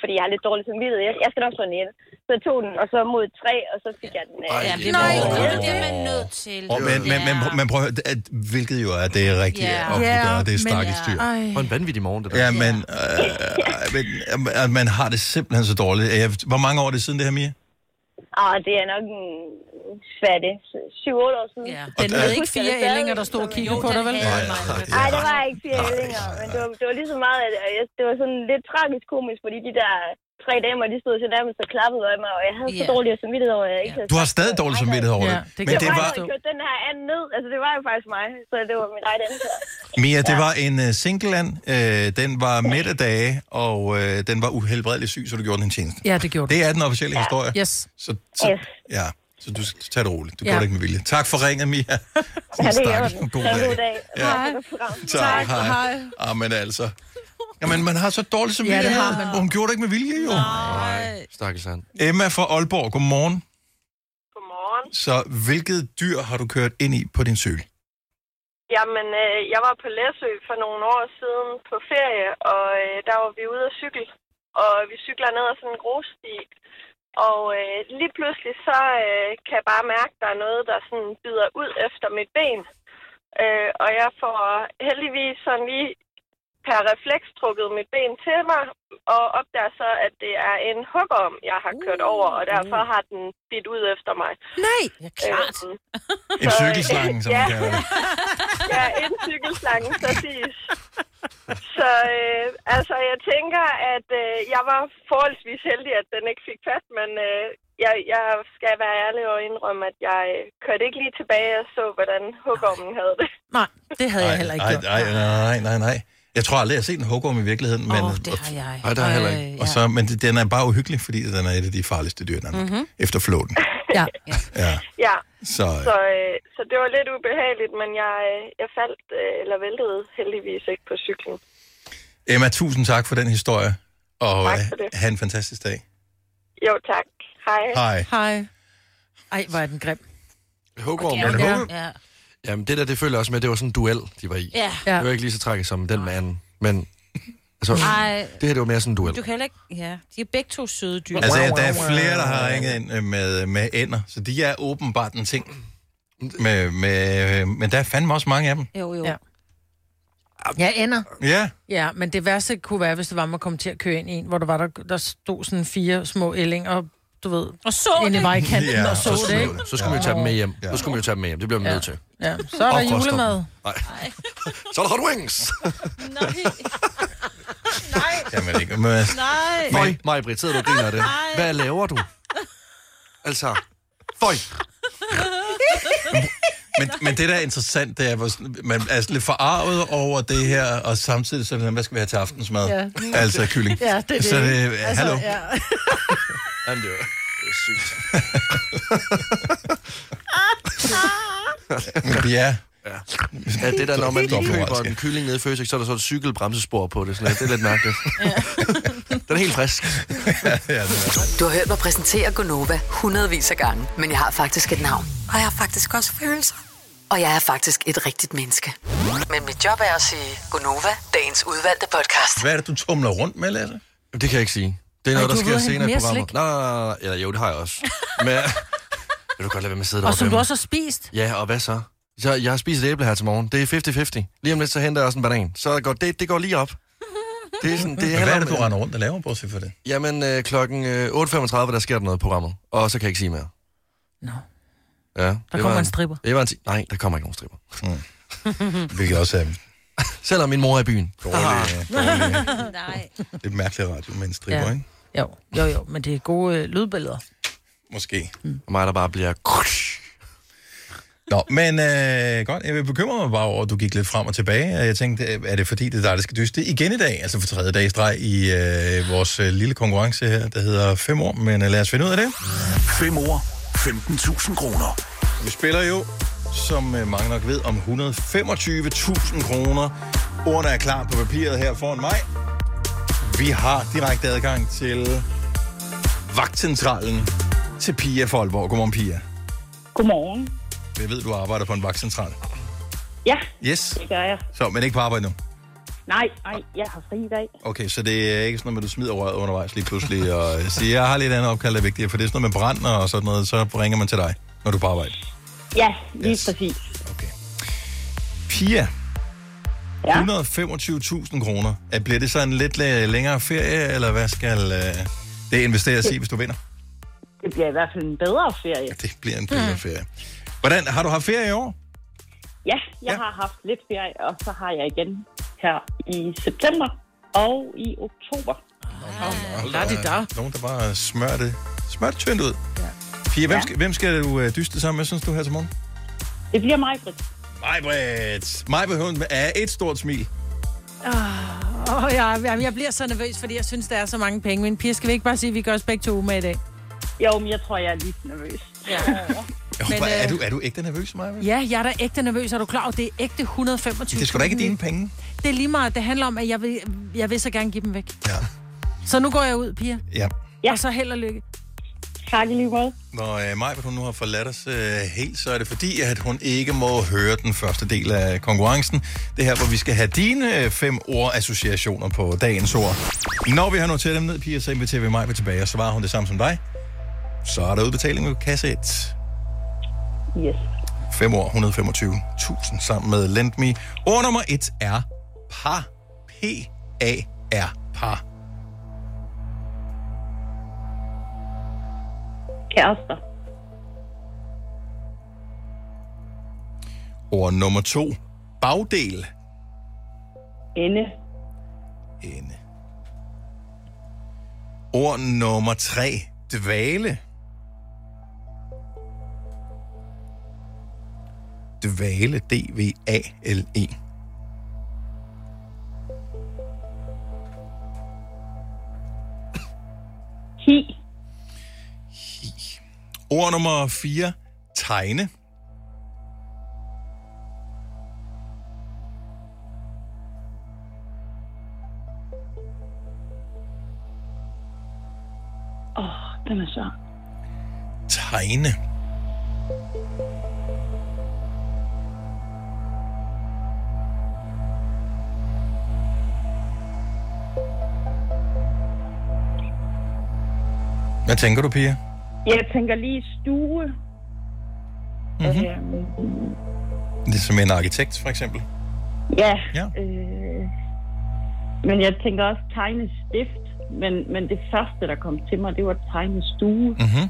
fordi jeg har lidt dårligt samvittighed, jeg, jeg skal nok slå den ihjel. Så tog den, og så mod træ, og så fik jeg den. Øh, Ej, Ja, det, Nej, nej, det er man nødt til. Og, men, men, men, men prøv at hvilket jo er det rigtige yeah. at gøre, det er stakkels dyr. Og en vanvittig morgen, det der. Ja, men, øh, men man har det simpelthen så dårligt. Hvor mange år er det siden det her, Mia? Og det er nok en, det, 7-8 år siden. Ja. Den havde ikke fire ællinger, der stod og kiggede på dig, vel? mig. Nej, det var ikke fire ællinger, men det var, det var lige så meget, at jeg, det var sådan lidt tragisk komisk, fordi de der tre damer, de stod så nærmest og klappede af mig, og jeg havde så Ja. dårlig samvittighed over, at jeg ikke havde Du har stadig dårlig samvittighed over Ja, det. det Men kan det jeg var, kørt den her anden ned, altså det var jo faktisk mig, så det var mit eget ansvar. Mia, det var en uh, singleland. Uh, den var midt af dage, og uh, den var uhelbredeligt syg, så du gjorde den en tjeneste. Ja, det gjorde. Det er den officielle historie. Yes. Så, så, Yes. ja, så du skal tage det roligt. Du Ja. gjorde det ikke med vilje. Tak for ringet, Mia. Ja, det er Stakkels. jo God God dag. dag. Ja. Ja. Tak, hej. Ah, men altså... Jamen, man har så dårlig samvittighed. har man. Og hun gjorde det ikke med vilje, jo. Nej, stakkels han. Emma fra Aalborg, godmorgen. Godmorgen. Så hvilket dyr har du kørt ind i på din cykel? Jamen, øh, jeg var på Læsø for nogle år siden på ferie, og øh, der var vi ude at cykle. Og vi cykler ned ad sådan en grussti. Og øh, lige pludselig så øh, kan jeg bare mærke, at der er noget, der sådan bider ud efter mit ben. Øh, og jeg får heldigvis sådan lige per refleks trukket mit ben til mig, og opdager så, at det er en hugorm, jeg har kørt over, og derfor har den bidt ud efter mig. Nej! Ja, klart. Øhm, En Så, cykelslange, som ja. man kalder det. Ja, en cykelslange, præcis. Så øh, altså, jeg tænker, at øh, jeg var forholdsvis heldig, at den ikke fik fat, men øh, jeg, jeg skal være ærlig og indrømme, at jeg øh, kørte ikke lige tilbage og så, hvordan hugormen havde det. Nej, det havde jeg heller ikke Ej, gjort. ej, nej, nej, nej. Jeg tror aldrig, jeg har set en hugorm i virkeligheden. Men, Åh, oh, det har jeg. Ej, det har jeg heller ikke. Øh, og så, men det- den er bare uhyggelig, fordi den er et af de farligste dyr i Danmark. Mm-hmm. Efter flåten. Ja. Ja, Ja, så... så, øh, så det var lidt ubehageligt, men jeg, øh, jeg faldt, øh, eller væltede heldigvis ikke på cyklen. Emma, tusind tak for den historie. Og Tak for øh, det. have en fantastisk dag. Jo, tak. Hej. Hej. Hej. Ej, hvor er den grim. Ja, men Ja. Ja. Jamen, det der, det følger også med, det var sådan en duel, de var i. ja. Ja. Det var ikke lige så tragisk som den med anden. Men altså, Ej, det her, det var mere sådan en duel. du kan heller ikke... Ja, de er begge to søde dyr. Altså, der er flere, der har ringet ind øh, med, med ender, så de er åbenbart en ting. Med, med, men der er fandme også mange af dem. Jo, jo. Ja. Ja, ender. Ja. Ja, men det værste kunne være, hvis det var, man kom til at køre ind i en, hvor der var der, der stod sådan fire små ællinger, du ved, Og så inde i det. vejkanten Ja, og så Så det, ikke? vi- så skulle vi jo tage dem med hjem. Så skulle vi jo tage dem med hjem. Det bliver vi Ja. nødt til. Ja, så er der Og julemad. Nej. Så er der hot wings. Nej, Jamen ikke. Men, nej. Føj, Britt, sidder du og griner af det. Hvad laver du? Altså, føj. men, men det, der er interessant, det er, sådan- man er lidt forarvet over det her, og samtidig sådan, hvad skal vi have til aftensmad? Ja. Altså kylling. Ja, det er det. Så det, altså, hallo? Ja. Jamen, det er, det er sygt. Men ja. Ja, det der, når man lige køber en kylling nede i Føtex, så er der så et cykelbremsespor på det. Sådan lidt. Det er lidt mærkeligt. Den er helt frisk. ja, er. Du har hørt mig præsentere Gonova hundredvis af gange, men jeg har faktisk et navn. Og jeg har faktisk også følelser. Og jeg er faktisk et rigtigt menneske. Men mit job er at sige Gonova, dagens udvalgte podcast. Hvad er det, du tumler rundt med, Lasse? Det kan jeg ikke sige. Det er Ej, noget, der du sker senere i programmet. Nej, nej, nej, nej. Ja, jo, det har jeg også. Men vil du godt lade være med at sidde Og deroppe? som du også har spist. Ja, og hvad så? så? Jeg har spist et æble her til morgen. Det er 50-50. Lige om lidt, så henter jeg også en banan. Så går, det, det går lige op. Det er sådan, det Men handler hvad er det, du render rundt og laver, bortset for det? Jamen, øh, klokken øh, 8.35, der sker der noget på programmet. Og så kan jeg ikke sige mere. Nå. Ja, der kommer en stripper. Det var en ti- Nej, der kommer ikke nogen stripper. Hvilket også er Selvom min mor er i byen. dårlig, dårlig, Nej. lidt mærkelig radio med en stripper, Ja. ikke? Jo, jo, jo, men det er gode øh, lydbilleder. Måske. Og mig, der bare bliver... Nå, men øh, godt. Jeg vil bekymre mig bare over, at du gik lidt frem og tilbage. Jeg tænkte, øh, er det fordi, det er dig, der skal dyste igen i dag? Altså for tredje dag i streg i øh, vores øh, lille konkurrence her, der hedder 5 år. Men øh, lad os finde ud af det. 5 år, 15.000 kroner. Vi spiller jo som øh, mange nok ved, om 125.000 kroner. Ordene er klar på papiret her foran mig. Vi har direkte adgang til vagtcentralen til Pia for Aalborg. Godmorgen, Pia. Godmorgen. Jeg ved, du arbejder på en vagtcentral. Ja, Yes. det gør jeg. Så, men ikke på arbejde nu. Nej, nej, jeg har fri i dag. Okay, så det er ikke sådan noget med, at du smider røret undervejs lige pludselig og siger, jeg har lidt andet opkald, der er vigtigere, for det er sådan noget med brand og sådan noget, så ringer man til dig, når du er på arbejde. Ja, lige Yes. præcis. Pia, Ja. 125.000 kroner. Er- Bliver det så en lidt læ- længere ferie, eller hvad skal øh, det investeres i, hvis du vinder? Det bliver i hvert fald en bedre ferie. Det bliver en bedre ferie. Hvordan, har du haft ferie i år? Ja, jeg har haft lidt ferie, og så har jeg igen her i september og i oktober. Der er de der. Nogen, der bare smører det, smører det tyndt ud. Ja. Pia, hvem, Ja. skal, hvem skal du øh, dyste sammen med, synes du, her til morgen? Det bliver mig, Britt. Majbrit. Majbrit, hun er et stort smil. Åh, oh, jeg, jamen, jeg bliver så nervøs, fordi jeg synes, der er så mange penge. Men Pia, skal vi ikke bare sige, at vi gør os begge to med i dag? Jo, men jeg tror, jeg er lidt nervøs. Ja. Jo, Men, er, øh, du, er du ægte nervøs, Majbrit? Ja, jeg er da ægte nervøs. Er du klar over, det er ægte 125 Det skal da ikke dine penge. Det er lige meget. Det handler om, at jeg vil, jeg vil så gerne give dem væk. Ja. Så nu går jeg ud, Pia. Ja. Ja. Og så held og lykke. Tak i lige måde. Når øh, Majbrit, hun nu har forladt os øh, helt, så er det fordi, at hun ikke må høre den første del af konkurrencen. Det her, hvor vi skal have dine øh, fem ordassociationer på dagens ord. Når vi har noteret dem ned, Pia, så inviterer vi Majbrit tilbage, og svarer hun det samme som dig. Så er der udbetaling med kasse 1. Yes. 5 år, 125.000 sammen med Lend Me. Ord nummer 1 er par. P-A-R. Par. Kærester. Ord nummer 2. Bagdel. Ende. Ende. Ord nummer 3. Dvale. Dvale. D-V-A-L-E. Ord nummer 4. Tegne. Åh, oh, den er så. Tegne. Hvad tænker du, Pia? Jeg tænker lige stue. Mhm. Øhm, Det er som en arkitekt, for eksempel. ja. Ja. Øh, men jeg tænker også tegne stift. Men, men det første, der kom til mig, det var tegne stue. Mm-hmm.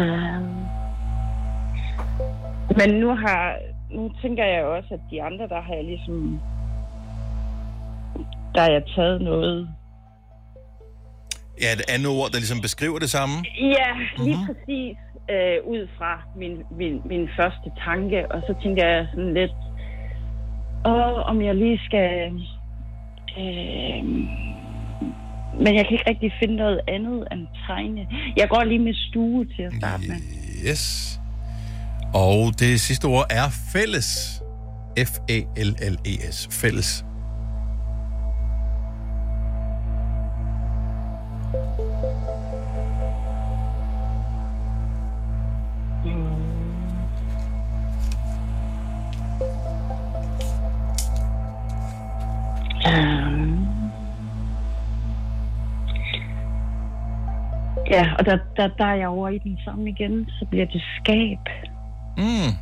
Øhm, men nu har nu tænker jeg også, at de andre, der har jeg ligesom... Der har jeg taget noget... Ja, et andet ord, der ligesom beskriver det samme. Ja, lige mm-hmm. præcis øh, ud fra min, min, min første tanke. Og så tænker jeg sådan lidt... Åh, om jeg lige skal... Øh, men jeg kan ikke rigtig finde noget andet end tegne. Jeg går lige med stue til at starte med. Yes. Og det sidste ord er fælles. F-A-L-L-E-S. Fælles. Ja, og der, der, der er jeg over i den samme igen, så bliver det skab. Mm.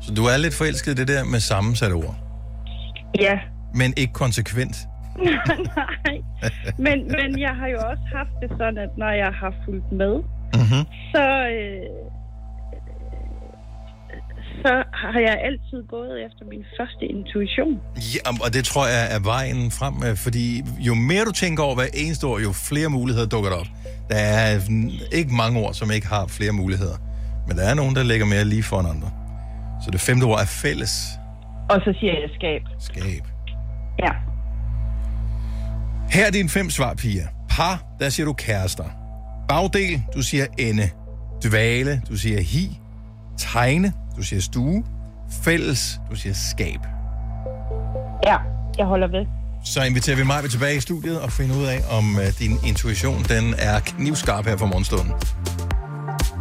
Så du er lidt forelsket i det der med sammensatte ord. Ja, Men ikke konsekvent. nej. Men, men jeg har jo også haft det sådan, at når jeg har fulgt med, Mm-hmm. så, øh, så har jeg altid gået efter min første intuition. Ja, og det tror jeg er vejen frem, øh, fordi jo mere du tænker over hver eneste ord, jo flere muligheder dukker der op. Der er ikke mange ord, som ikke har flere muligheder. Men der er nogen, der ligger mere lige foran andre. Så det femte ord er fælles. Og så siger jeg skab. Skab. Ja. Her er dine fem svar, Pia. Par, der siger du kærester. Bagdel, du siger ende. Dvale, du siger hi. Tegne, du siger stue. Fælles, du siger skab. Ja, jeg holder ved. Så inviterer vi mig tilbage i studiet og finder ud af, om uh, din intuition den er knivskarp her for morgenstunden.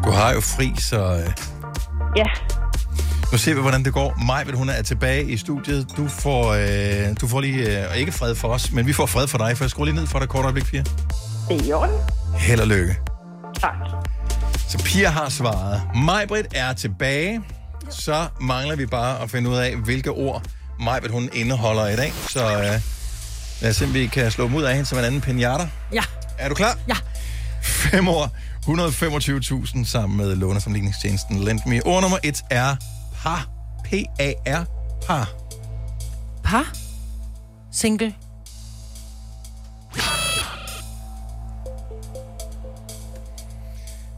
Du har jo fri, så uh, Ja, nu ser vi, hvordan det går. Maj, hun er tilbage i studiet. Du får, uh, du får lige, uh, ikke fred for os, men vi får fred for dig, for jeg skruer lige ned for dig kort øjeblik, Pia. det er i orden. Held og lykke. Tak. Så Pia har svaret. Majbrit er tilbage. Så mangler vi bare at finde ud af, hvilke ord Majbrit hun indeholder i dag. Så uh, lad os se, om vi kan slå dem ud af hende som en anden pinata. Ja. Er du klar? Ja. Fem år, 125.000 sammen med lånesamligningstjenesten Lend Me. Ord nummer et er par. P-A-R. Par. Par. Single.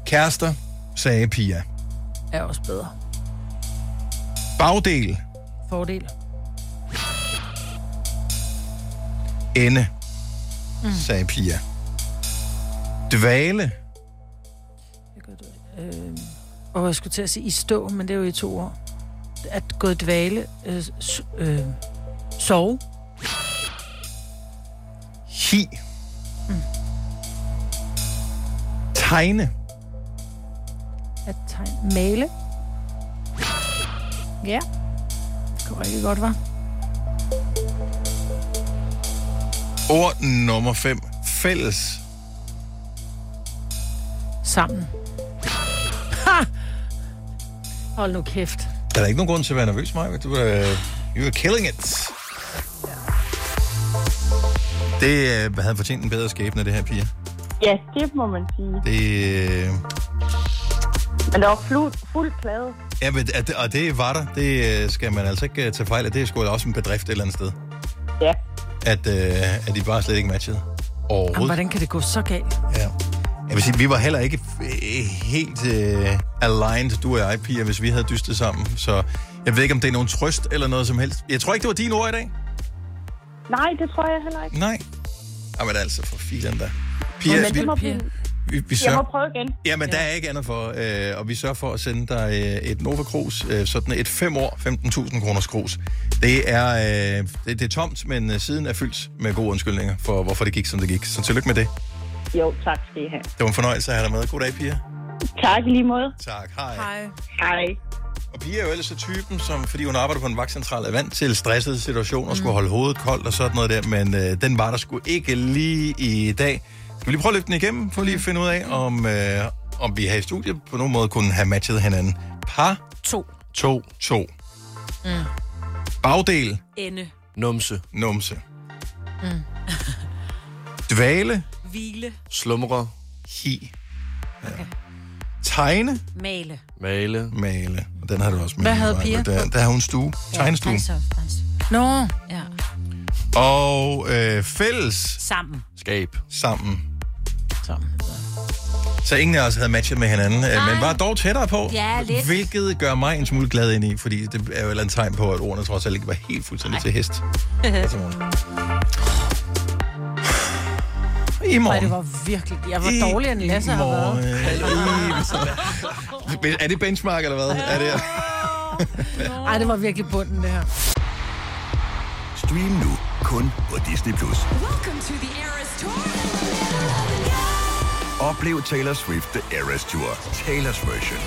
Kærester, sagde Pia. Er også bedre. Bagdel, Fordel. ende, sagde Pia. Dvale, Øh, og jeg skulle til at sige i stå, men det er jo i to år. At gå i dvale. Øh, s- øh, sove. hi. Tegne, At tegne. Male. Ja. Det kunne rigtig godt, var. ord nummer 5. Fælles, Sammen. Ha! Hold nu kæft. Der er ikke nogen grund til at være nervøs, Maja. Du er, you are killing it. Det øh, havde fortjent en bedre skæbne, det her, Pia. Ja, det må man sige. Det, øh, Men der var fuld, fuld plade. Ja, men, at- og det var der. Det øh, skal man altså ikke øh, tage fejl af. Det er sgu da også en bedrift et eller andet sted. Ja. At, øh, at de bare slet ikke matchede. Jamen, Overhovedet. hvordan kan det gå så galt? Ja. Jeg vil sige, vi var heller ikke øh, helt øh, aligned, du og jeg, Pia, hvis vi havde dystet sammen. Så jeg ved ikke, om det er nogen trøst eller noget som helst. Jeg tror ikke, det var dine ord i dag. Nej, det tror jeg heller ikke. Nej. Jamen altså, for filen da. Pia, Men vi, det må blive... vi, vi Jeg sørger... må prøve igen. Jamen, der er ikke andet for, øh, og vi sørger for at sende dig øh, et Nova Cruz, øh, sådan et 5 år, 15.000 kroners krus. Det er, øh, det, det er tomt, men øh, siden er fyldt med gode undskyldninger for, hvorfor det gik, som det gik. Så tillykke med det. Jo, tak skal I have. Det var en fornøjelse at have dig med. God dag, Pia. Tak i lige måde. Tak. Hej. Hej. Hej. Og Pia er jo ellers så typen, som, fordi hun arbejder på en vagtcentral, er vant til stressede situationer, mm. skulle holde hovedet koldt og sådan noget der, men øh, den var der sgu ikke lige i dag. Skal vi lige prøve at løfte den igennem, for lige at finde ud af, om, øh, om vi her i studiet på nogen måde kunne have matchet hinanden. Par, To. to, to. Mm. Bagdel, Ende. Numse. numse. Mm. Dvale, Hvile. Slumre. hi. Ja. Tegne, Male. Male. male. Og den har du også med. Hvad havde. Pia? Der, der har hun stue. Tegnestue. Altså, altså. Nå, Ja. Og øh, fælles Sammen. Skab. sammen. Sammen. Så ingen af os havde matchet med hinanden, Nej. men var dog tættere på. Ja, lidt. Hvilket gør mig en smule glad ind i, fordi det er jo et eller andet tegn på, at ordene trods alt ikke var helt fuldstændig til hest. Altså, I Ej, morgen. det var virkelig... Jeg var dårligere end Lasse har været. været. Er det benchmark, eller hvad? Er det... Ej, det var virkelig bunden, det her. Stream nu kun på Disney+. Plus. Oplev Taylor Swift The Eras Tour, Taylor's version.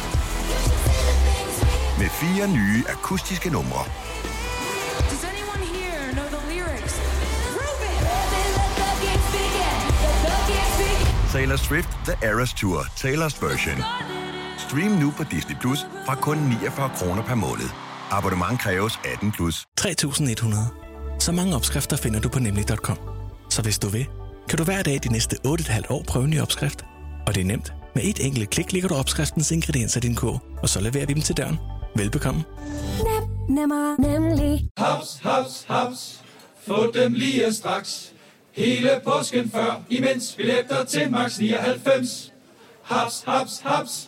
Med fire nye akustiske numre. Taylor Swift The Eras Tour, Taylor's version. Stream nu på Disney Plus fra kun 49 kroner per måned. Abonnement kræves 18 plus. 3100. Så mange opskrifter finder du på nemlig.com. Så hvis du vil, kan du hver dag de næste 8,5 år prøve en ny opskrift. Og det er nemt. Med et enkelt klik ligger du opskriftens ingredienser i din kog, og så leverer vi dem til døren. Velbekomme. Nemmer, nemlig. Haps, haps, haps. Få dem lige straks. Hele påsken før, imens billetter til max 99. Haps, haps, haps.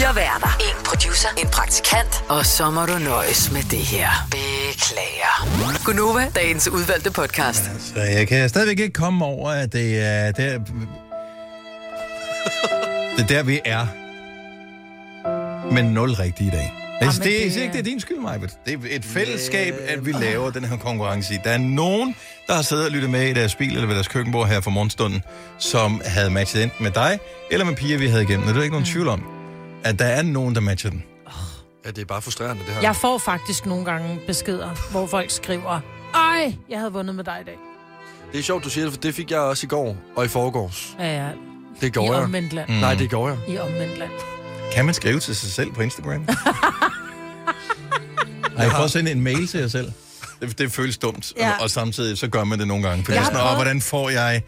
Fire værter. En producer. En praktikant. Og så må du nøjes med det her. Beklager. Gunova, dagens udvalgte podcast. Så jeg kan stadigvæk ikke komme over, at det er der... Det er der, vi er. Men nul rigtigt i dag. Altså, Jamen, det, er det er- ikke det er din skyld, Majbet. Det er et fællesskab, at vi laver den her konkurrence i. Der er nogen, der har siddet og lyttet med i deres bil eller ved deres køkkenbord her for morgenstunden, som havde matchet enten med dig eller med piger, vi havde igennem. Og det er der ikke nogen tvivl om, at der er nogen, der matcher den. Ja, det er bare frustrerende, det her. Jeg får faktisk nogle gange beskeder, hvor folk skriver, ej, jeg havde vundet med dig i dag. Det er sjovt, du siger det, for det fik jeg også i går og i forgårs. Ja, ja. Det I gjorde jeg. omvendt land. Mm. Nej, det gjorde jeg. I omvendt land. Kan man skrive til sig selv på Instagram? Har jeg prøvet at sende en mail til jer selv? Det, det føles dumt, Ja. ja. og, og samtidig så gør man det nogle gange. For Jeg det er har sådan, "Åh, prøvet- hvordan får jeg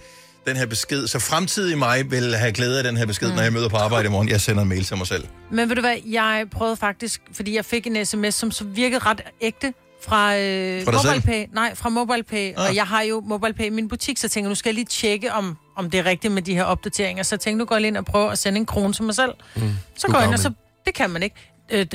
den her besked? Så fremtidig mig vil have glæde af den her besked, mm. når jeg møder på arbejde i morgen. Jeg sender en mail til mig selv. Men ved du hvad, jeg prøvede faktisk, fordi jeg fik en sms, som så virkede ret ægte fra, øh, Fra? MobilePay. Nej, fra MobilePay. Ah. Og jeg har jo MobilePay i min butik, så tænker, nu skal jeg lige tjekke, om, om det er rigtigt med de her opdateringer. Så jeg tænkte, nu går jeg ind og prøver at sende en krone til mig selv. Mm. Så Du går jeg ind, og så... Det kan man ikke. Øh,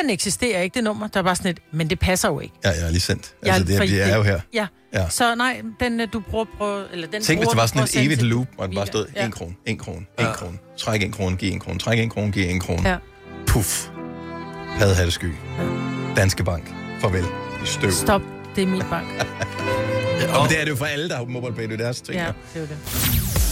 den eksisterer ikke, det nummer. Der er bare sådan et, men det passer jo ikke. Ja, jeg har lige sendt. Jeg- Altså, det, fordi det er jo her. Ja. Ja. Så nej, den øh, du bruger på... Eller den Tænk, hvis bruger det var sådan et evigt loop, hvor det bare stod Ja. 1 krone, 1 krone, 1 krone. Træk 1 krone, giv 1 krone, træk 1 krone, giv 1 krone. Ja. Puff. Paddehattesky. Danske Bank. Farvel. Støv. Stop, det er min bank. Ja, og det er det jo for alle, der har MobilePay. Det er deres ting. Ja, Ja. det er det.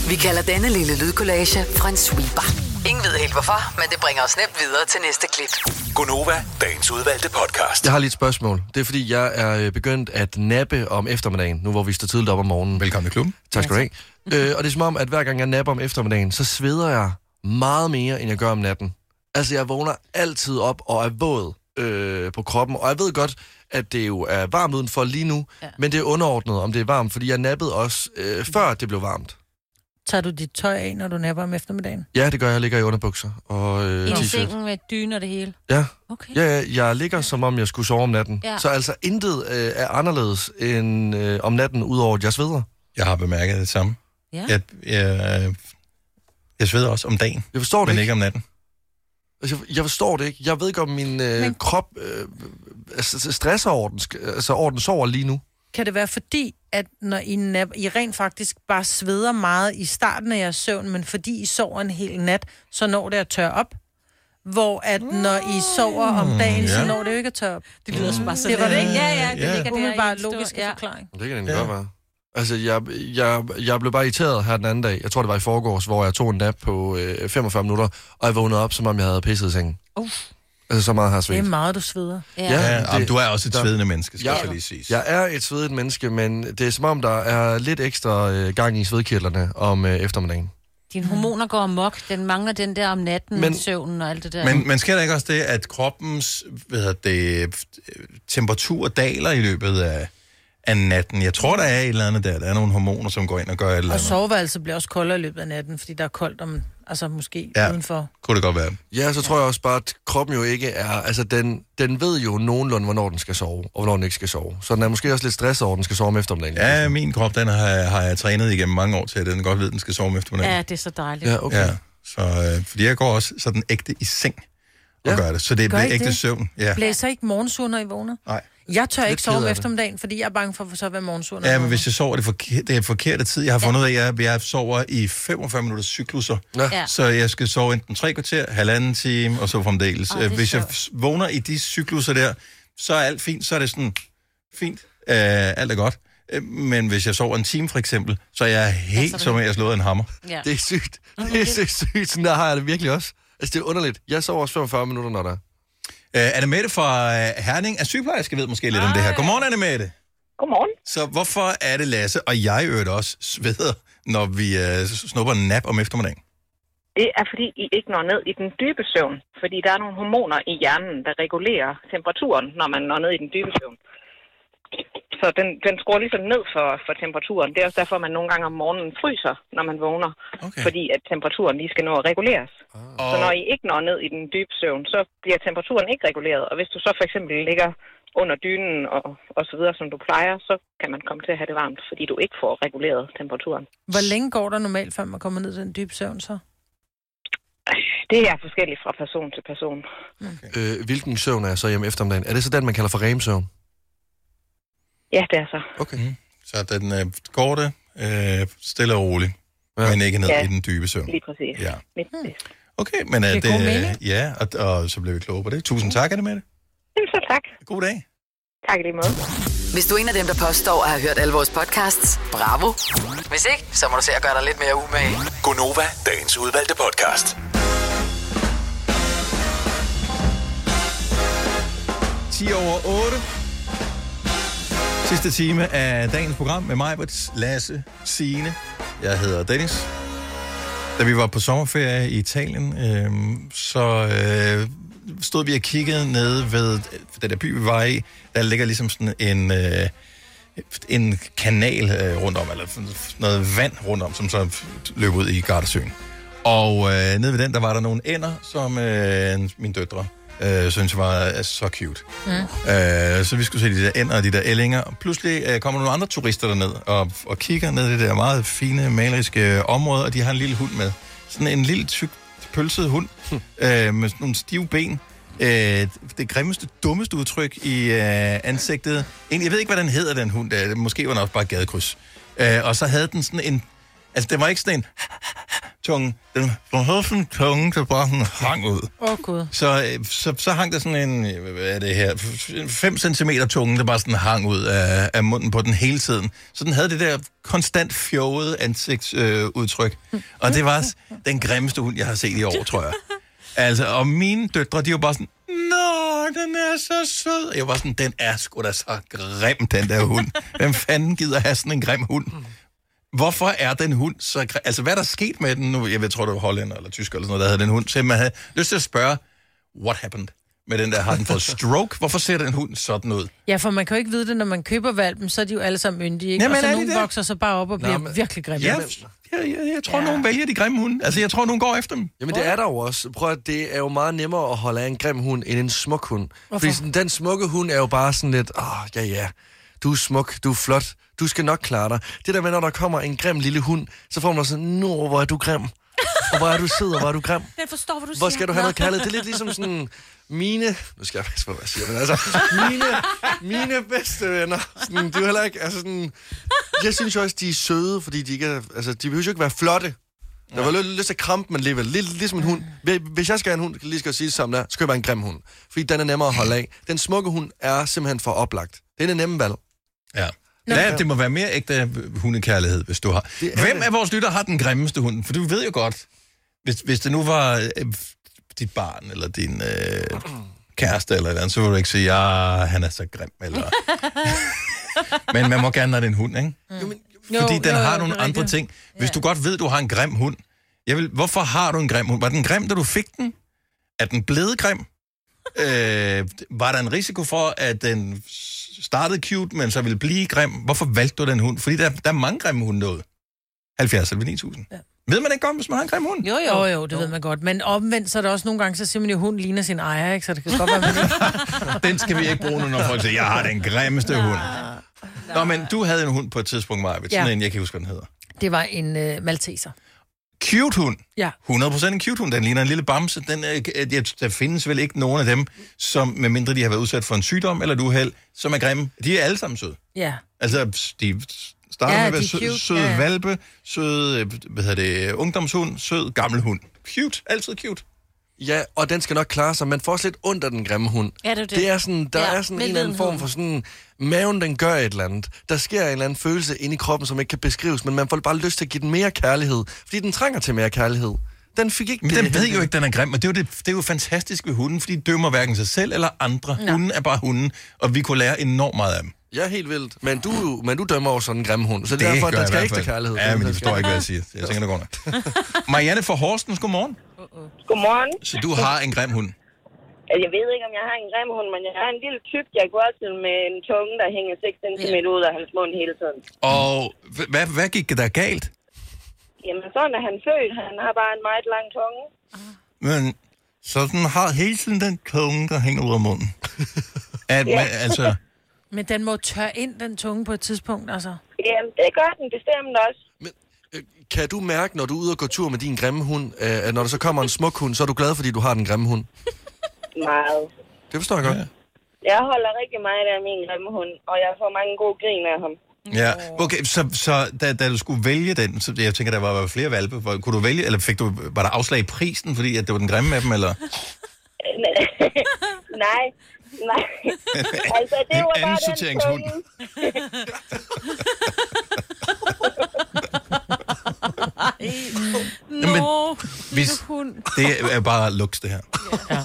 Vi kalder denne lille lydkollage en sweeper. Ingen ved helt hvorfor, men det bringer os nemt videre til næste klip. Gunova, dagens udvalgte podcast. Jeg har lige et spørgsmål. Det er fordi, jeg er øh, begyndt at nappe om eftermiddagen, nu hvor vi står tidligt op om morgenen. Velkommen i klubben. Tak skal du have. øh, og det er som om, at hver gang jeg napper om eftermiddagen, så sveder jeg meget mere, end jeg gør om natten. Altså, jeg vågner altid op og er våd øh, på kroppen. Og jeg ved godt, at det jo er varmt udenfor lige nu, ja. men det er underordnet, om det er varmt, fordi jeg nappede også, øh, før det blev varmt. Tager du dit tøj af, når du napper om eftermiddagen? Ja, det gør jeg. Jeg ligger i underbukser og øh, I t-shirt. sengen med dyne og det hele. Ja. Okay. Ja, jeg ligger, som om jeg skulle sove om natten. Ja. Så altså, intet øh, er anderledes end øh, om natten, udover at jeg sveder. Jeg har bemærket det samme. Ja. Jeg, jeg, jeg sveder også om dagen, Jeg forstår det men ikke. ikke om natten. Altså, jeg, forstår det ikke. Jeg ved ikke, om min øh, Men- krop øh, altså, stresser over den, sk- altså, over den sover lige nu. Kan det være fordi, at når I, nap, I rent faktisk bare sveder meget i starten af jeres søvn, men fordi I sover en hel nat, så når det at tørre op? Hvor at når I sover om dagen, så ja. når det jo ikke at tørre op. Det lyder som bare sådan. Det var det ikke? Ja, ja, det Ja. ligger der. Stor- logisk ja. forklaring. Det kan det Ja. godt være. Altså, jeg, jeg, jeg blev bare irriteret her den anden dag. Jeg tror, det var i forgårs, hvor jeg tog en nap på øh, 45 minutter, og jeg vågnede op, som om jeg havde pisset i sengen. Uff. Altså, så meget har jeg Det er svedt. meget, du sveder. Ja. Ja, det- ja, du er også et der- svedende menneske, skal Ja. jeg så lige sige. Jeg er et svedigt menneske, men det er som om, der er lidt ekstra øh, gang i svedkirtlerne om øh, eftermiddagen. Dine hormoner går amok. Den mangler den der om natten, Men- søvnen og alt det der. Men, men sker der ikke også det, at kroppens hvad det, temperatur daler i løbet af, af natten? Jeg tror, der er et eller andet der. Der er nogle hormoner, som går ind og gør et eller Og andet. soveværelset bliver også koldere i løbet af natten, fordi der er koldt om, altså måske Ja. udenfor. Kunne det godt være. Ja, så tror jeg også bare, at kroppen jo ikke er... Altså, den, den ved jo nogenlunde, hvornår den skal sove, og hvornår den ikke skal sove. Så den er måske også lidt stresset over, at den skal sove om eftermiddagen. Ja, min krop, den har, har jeg trænet igennem mange år til, at den godt ved, at den skal sove om eftermiddagen. Ja, det er så dejligt. Ja, okay. Ja, så, øh, fordi jeg går også sådan ægte i seng og Ja. gør det. Så det I ægte det? søvn. Ja. Blæser ikke morgensur, når I vågner? Nej. Jeg tør ikke sove om eftermiddagen, fordi jeg er bange for, at så være morgensur. Ja, men hvis jeg sover det, forkerte, det er forkerte tid. Jeg har fundet ud af, at jeg, jeg sover i 45 minutters cykluser. Ja. Ja. Så jeg skal sove enten tre kvarter, halvanden time, og så fremdeles. Ej, Ej, det er Hvis jeg vågner i de cykluser der, så er alt fint. Så er det sådan, fint, øh, alt er godt. Øh, Men hvis jeg sover en time for eksempel, så er jeg helt det- som om jeg har slået en hammer. Ja. Det er sygt. Det er så sygt. Sådan der har jeg det virkelig også. Altså, det er underligt. Jeg sover også 45 minutter, når der er. Øh, Anne Mette fra øh, Herning er sygeplejerske, ved måske lidt om det her. Godmorgen, Anne Mette. Godmorgen. Så hvorfor er det Lasse og jeg øvrigt også sveder, når vi øh, snupper en nap om eftermiddagen? Det er fordi, I ikke når ned i den dybe søvn. Fordi der er nogle hormoner i hjernen, der regulerer temperaturen, når man når ned i den dybe søvn. Så den, den skruer ligesom ned for, for temperaturen. Det er også derfor, man nogle gange om morgenen fryser, når man vågner. Okay. Fordi at temperaturen lige skal nå at reguleres. Ah. Så når I ikke når ned i den dybe søvn, så bliver temperaturen ikke reguleret. Og hvis du så for eksempel ligger under dynen og, og så videre, som du plejer, så kan man komme til at have det varmt, fordi du ikke får reguleret temperaturen. Hvor længe går der normalt, før man kommer ned i den dybe søvn så? Det er forskelligt fra person til person. Øh, hvilken søvn er så hjemme eftermiddagen? Er det så den, man kalder for remsøvn? Ja, det er så. Okay. Mm. Så den øh, går det øh, stille og roligt, ja. men ikke ned Ja. i den dybe søvn. Lige præcis. Ja. Præcis. Okay, men er Det det... er mening. ja, og, og så bliver vi kloge på det. Tusind tak, er det med det? Jamen, så tak. God dag. Tak lige måde. Hvis du er en af dem, der påstår at have hørt alle vores podcasts, bravo. Hvis ikke, så må du se at gøre dig lidt mere umage. Gonova, dagens udvalgte podcast. 10 over 8. Sidste time af dagens program med mig, Lasse, Signe. Jeg hedder Dennis. Da vi var på sommerferie i Italien, øh, så øh, stod vi og kiggede nede ved øh, den der by, vi var i. Der ligger ligesom sådan en, øh, en kanal øh, rundt om, eller sådan noget vand rundt om, som så løb ud i Gardasøen. Og øh, nede ved den, der var der nogle ænder, som øh, mine døtre øh, synes var øh, så cute. Mm. Øh, så vi skulle se de der ænder og de der ællinger. Og pludselig øh, kommer nogle andre turister derned og, og kigger ned i det der meget fine, maleriske øh, område, og de har en lille hund med. Sådan en lille, tyk, pølset hund øh, med sådan nogle stive ben. Øh, det grimmeste, dummeste udtryk i øh, ansigtet. Egentlig, jeg ved ikke, hvad den hedder, den hund. Der. Måske var den også bare gadekryds. Øh, og så havde den sådan en... Altså, det var ikke sådan en tunge. Den den havde sådan en tunge, der bare sådan hang ud. Åh, oh, gud. Så, øh, så, så hang der sådan en, hvad er det her, 5 cm tunge, der bare sådan hang ud af, af munden på den hele tiden. Så den havde det der konstant fjovede ansigtsudtryk. Øh, og det var den grimmeste hund, jeg har set i år, tror jeg. Altså, og mine døtre, de var bare sådan, Nå, den er så sød. Jeg var sådan, den er sgu da så grim, den der hund. Hvem fanden gider have sådan en grim hund? Hvorfor er den hund så... gre- Altså, hvad er der sket med den nu? Jeg ved, tror, det var hollænder eller tysker eller sådan noget, der havde den hund. Så man havde lyst til at spørge, what happened med den der? Har den fået stroke? Hvorfor ser den hund sådan ud? Ja, for man kan jo ikke vide det, når man køber valpen, så er de jo alle sammen myndige, ikke? Jamen, og så de nogle det? vokser så bare op og bliver men- virkelig grimme. Ja, jeg, jeg, jeg tror, ja. nogen vælger de grimme hunde. Altså, jeg tror, nogen går efter dem. Jamen det er der jo også. Prøv at det er jo meget nemmere at holde af en grim hund end en smuk hund. Hvorfor? Fordi sådan, den smukke hund er jo bare sådan lidt, åh, oh, ja ja, du er smuk, du er flot, du skal nok klare dig. Det der med, når der kommer en grim lille hund, så får man sådan, nå, hvor er du grim. Og hvor er du sød, og hvor er du grim. Jeg forstår, hvad du Hvor siger. skal du have noget kærlighed? Det er lidt ligesom sådan, mine... Nu skal jeg passe på, hvad jeg siger, men altså, mine, mine bedste venner, sådan, de er jo heller ikke, altså sådan, jeg synes jo også, de er søde, fordi de ikke er, altså, de behøver jo ikke være flotte. Jeg var lidt lyst til at krampe, men alligevel. Lidt ligesom en hund. Hvis jeg skal have en hund, kan jeg lige skal sige det samme der, så skal jeg være en grim hund. Fordi den er nemmere at holde af. Den smukke hund er simpelthen for oplagt. Det er en nemme valg. Ja. Ja, det må være mere ægte hundekærlighed, hvis du har. Hvem af vores lytter har den grimmeste hund? For du ved jo godt, hvis, hvis det nu var øh, dit barn, eller din øh, kæreste, eller et eller andet, så ville du ikke sige, ja, han er så grim, eller... Men man må gerne, når det er en hund, ikke? Jo, Fordi den jo, har jo, nogle det er andre rigtigt. ting. Hvis du godt ved, du har en grim hund, jeg vil, hvorfor har du en grim hund? Var den grim, da du fik den? Er den blevet grim? Øh, var der en risiko for, at den startede cute, men så ville blive grim? Hvorfor valgte du den hund? Fordi der, der er mange grimme hunde derude. 70 eller 9000. Ja. Ved man ikke godt, hvis man har en grim hund? Jo, jo, jo, det jo. ved man godt. Men omvendt, så er der også nogle gange, så siger man jo, at hunden ligner sin ejer, ikke? Så det kan godt være, man ikke... Den skal vi ikke bruge nu, når folk siger, jeg har den grimmeste hund. Nå, men du havde en hund på et tidspunkt, Maja. Sådan Ja. en, jeg kan ikke huske, hvad den hedder. Det var en øh, malteser. Cute hund. Ja. 100% en cute hund. Den ligner en lille bamse. Den, er, øh, der findes vel ikke nogen af dem, som, medmindre de har været udsat for en sygdom eller et uheld, som er grimme. De er alle sammen søde. Ja. Altså, de starter Ja, med at være søde, cute. søde Ja, ja. valpe, søde, øh, hvad hedder det, ungdomshund, sød gammel hund. Cute, altid cute. Ja, og den skal nok klare sig. Man får også lidt ondt af den grimme hund. Ja, det er det. det er sådan, der Ja, er sådan en eller anden form for sådan... Maven, den gør et eller andet. Der sker en eller anden følelse inde i kroppen, som ikke kan beskrives, men man får bare lyst til at give den mere kærlighed, fordi den trænger til mere kærlighed. Den fik ikke Men det. den ved jo ikke, den er grim, og det er jo, det, det er jo fantastisk ved hunden, fordi de dømmer hverken sig selv eller andre. Nå. Hunden er bare hunden, og vi kunne lære enormt meget af dem. Ja, helt vildt. Men du, men du dømmer over sådan en grim hund, så det er Det derfor, at jeg skal fald. kærlighed. Ja, men de forstår ikke, hvad jeg siger. Jeg tænker, det går nok. Marianne fra Horstens, godmorgen. Godmorgen. Så du har en grim hund. Altså, jeg ved ikke, om jeg har en grimhund, men jeg har en lille tyk Russell med en tunge, der hænger 6 cm ud af hans mund hele tiden. Og hvad, hvad gik der galt? Jamen, sådan er han født. Han har bare en meget lang tunge. Men så den har hele tiden den tunge, der hænger ud af munden. At, Ja. man, altså, Men den må tørre ind, den tunge, på et tidspunkt, altså. Jamen, det gør den bestemt også. Kan du mærke, når du er ude og gå tur med din grimme hund, øh, at når der så kommer en smuk hund, så er du glad, fordi du har den grimme hund? Meget. Det forstår jeg godt. Ja. Jeg holder rigtig meget af min grimme hund, og jeg får mange gode grin af ham. ja. Okay, så, så da, da du skulle vælge den, så jeg tænker, der var flere valpe. Hvor- Kunne du vælge, eller fik du, var der afslag i prisen, fordi at det var den grimme af dem, eller? nej, nej. altså, det var bare den sorteringshund. tunge. Nå, Hvis, det er bare lux, det her. Ja.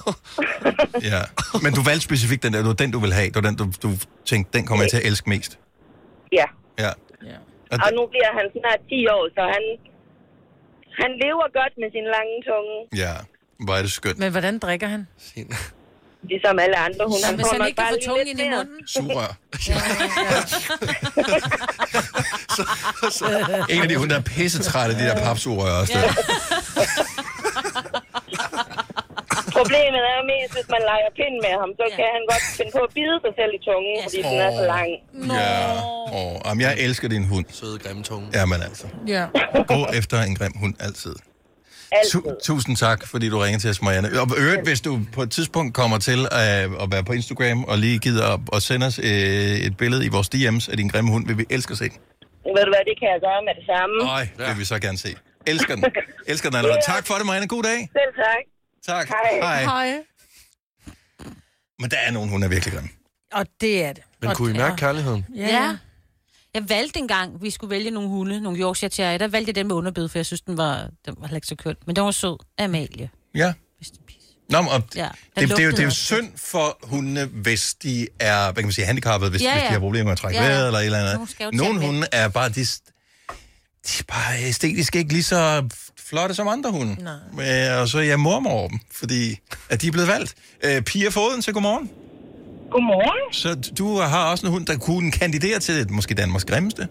ja. Men du valgte specifikt den der, det var den, du ville have. Det var den, du, du tænkte, den kommer jeg til at elske mest. Ja. Ja. Og Og nu bliver han snart 10 år, så han, han lever godt med sin lange tunge, Ja, hvor er det skønt. Men hvordan drikker han? ligesom alle andre hunde. Så hvis får han ikke kan bare få lige tungen lidt ind i mere. munden? Sugerør. En af de der er pissetrætte, de der papsugerør også. Der. Problemet er mest, hvis man leger pind med ham, så kan han godt finde på at bide sig selv i tungen, fordi den er så lang. Ja. Oh, jamen, jeg elsker din hund. Søde, grimme tunge. Jamen altså. Ja. Gå efter en grim hund altid. Altid. Tu- tusind tak, fordi du ringer til os, Marianne. Og øvrigt, hvis du på et tidspunkt kommer til øh, at være på Instagram og lige gider at, at sende os øh, et billede i vores DM's af din grimme hund, vil vi elske at se den. Ved du hvad, det kan jeg gøre med det samme. Nej, det vil vi så gerne se. Elsker den. Elsker den allerede. Tak for det, Marianne. God dag. Selv tak. Tak. Hej. Hej. Men der er nogen, hun er virkelig grim. Og det er det. Men Og kunne I det mærke kærligheden? Ja. Ja. Jeg valgte engang, vi skulle vælge nogle hunde, nogle Yorkshire Terrier. Der valgte jeg den med underbid, for jeg synes, den var, den var heller ikke så køn. Men den var sød. Amalie. Ja. Nå, men, og Ja, det, den det, det, er jo, det er lugtede jo også. synd for hundene, hvis de er, hvad kan man sige, handicappede, hvis, Ja, hvis de ja. har problemer med at trække Ja, ja. vejret eller et eller Nogle andet. skal jo Nogle tage hunde er bare, de, de er bare æstetisk ikke lige så flotte som andre hunde. Nej. Og så er jeg mor mig over dem, fordi at de er blevet valgt. Øh, Pia Foden til godmorgen. Godmorgen. Så du har også en hund, der kunne kandidere til måske Danmarks grimmeste.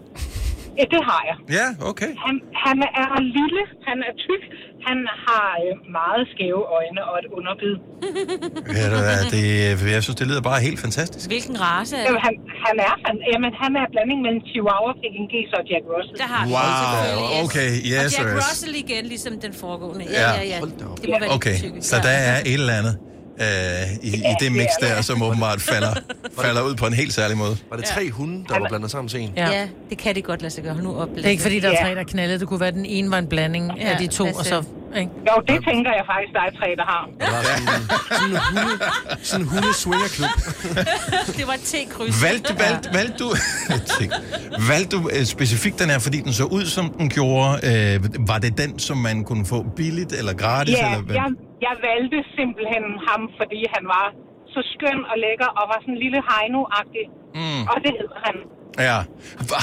Ja, det har jeg. Ja, okay. Han, han er lille, han er tyk, han har øh, meget skæve øjne og et underbid. Ved du hvad, det, jeg synes, det lyder bare helt fantastisk. Hvilken race er Jamen, det? han, han er han, jamen, han er blanding mellem Chihuahua, Pekinges og Jack Russell. Der har Wow, yes. okay, yes, Og Jack. Russell igen, ligesom den foregående. Ja, Ja. ja, ja. Det må være Okay, så der er et eller andet øh, i, i det mix der, som åbenbart falder, falder ud på en helt særlig måde. Var det tre hunde, der var blandet sammen til en? Ja. Ja, det kan de godt lade sig gøre. Nu op. Det er ikke fordi, der er tre, der knaldede. Det kunne være, at den ene var en blanding ja, af de to, og så... Ikke? Jo, det tænker jeg faktisk, der er tre, der har. Var sådan, en hunde, sådan en hunde swingerklub. det var et T-kryds. Valgte, valgte, valgte du, valgte du øh, specifikt den her, fordi den så ud, som den gjorde? Øh, var det den, som man kunne få billigt eller gratis? Ja, eller hvad? jeg, jeg valgte simpelthen ham, fordi han var så skøn og lækker, og var sådan en lille heino-agtig. Mm. Og det hedder han. Ja.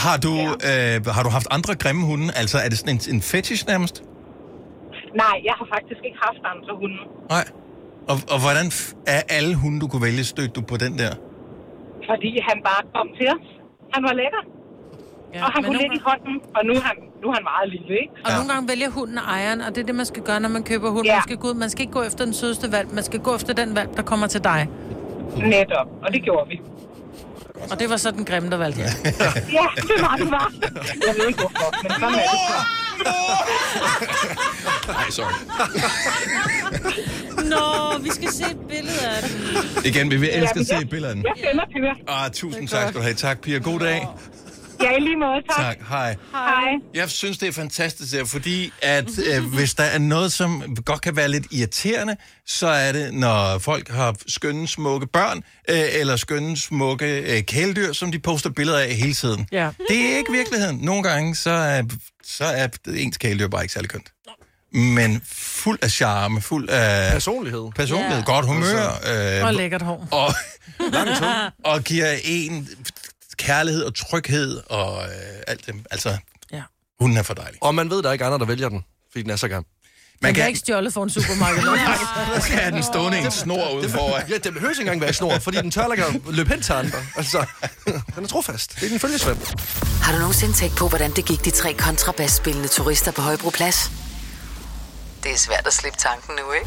Har du, øh, har du haft andre grimme hunde? Altså, er det sådan en, en fetish nærmest? Nej, jeg har faktisk ikke haft andre hunde. Nej. Og, og hvordan er alle hunde, du kunne vælge, stødte du på den der? Fordi han bare kom til os. Han var lækker. Ja, og kunne nogle ligge i hånden, og nu er han, nu er han meget lille, ikke? Og ja. nogle gange vælger hunden ejeren, og det er det, man skal gøre, når man køber hund. Ja. Man, skal gå ud, man skal ikke gå efter den sødeste valg, man skal gå efter den valg, der kommer til dig. Netop, og det gjorde vi. Og det var så den grimme, der valgte jeg. Ja, det var det var. Jeg ved ikke hvorfor, men sådan er det. Nej, sorry. Nå, vi skal se et billede af det. Igen, vi vil elske at Jamen, se billederne. Jeg sender til jer. Ah, tusind tak skal du have. Tak, Pia. God dag. Ja, i lige måde, tak. Tak. Hej. Hej. Jeg synes, det er fantastisk, der, fordi at øh, hvis der er noget, som godt kan være lidt irriterende, så er det, når folk har skønne, smukke børn, øh, eller skønne, smukke øh, kæledyr, som de poster billeder af hele tiden. Ja. Det er ikke virkeligheden. Nogle gange, så er, så er ens kæledyr bare ikke særlig kønt. Men fuld af charme, fuld af... Personlighed. Personlighed, Ja. godt humør. Øh, Og lækkert hår. og, og giver en kærlighed og tryghed og øh, alt det. Altså, Ja. hunden er for dejlig. Og man ved, der er ikke andre, der vælger den, fordi den er så grim. Man kan ikke stjålet for en supermarked. Så skal have den stående i en snor ude foran. Ja, det behøver ikke engang være snor, fordi den tør ikke at løbe hen til andre. Altså, den er trofast. Det er din følgesvend. Har du nogensinde tænkt på, hvordan det gik de tre kontrabasspillende turister på Højbroplads? Det er svært at slippe tanken nu, ikke?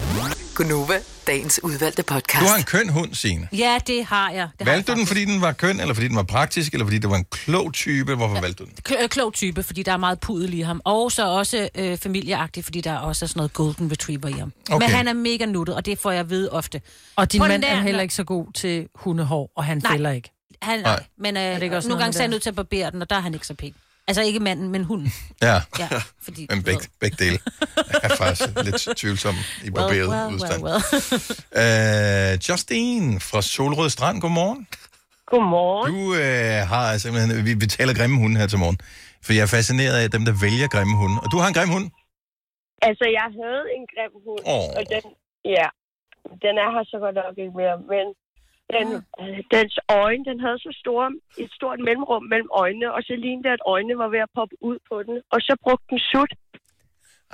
Gunova, dagens udvalgte podcast. Du har en køn hund, Signe. Ja, det har jeg. Det har Valgte du den, fordi den var køn, eller fordi den var praktisk, eller fordi det var en klog type? Hvorfor valgte du den? Kl- øh, klog type, fordi der er meget pudel i ham. Og så også øh, familieagtig, fordi der er også sådan noget golden retriever i ham. Okay. Men han er mega nuttet, og det får jeg at vide ofte. Og din På mand er heller ikke så god til hundehår, og han Nej. fælder ikke. Han, Nej. Men øh, det ikke også nogle gange så er jeg nødt til at barbere den, og der er han ikke så pæn. Altså ikke manden, men hunden. Ja, Ja, fordi... men begge, begge dele er faktisk lidt tvivlsom i barberet well, well, udstand. well, Uh, Justine fra Solrød Strand, godmorgen. Godmorgen. Du uh, har simpelthen, vi, vi taler grimme hunde her til morgen, for jeg er fascineret af dem, der vælger grimme hunde. Og du har en grim hund? Altså, jeg havde en grim hund, Åh. og den, ja, den er her så godt nok ikke mere, men den, øh, dens øjne, den havde så store, et stort mellemrum mellem øjnene, og så lignede det, at øjnene var ved at poppe ud på den, og så brugte den sut.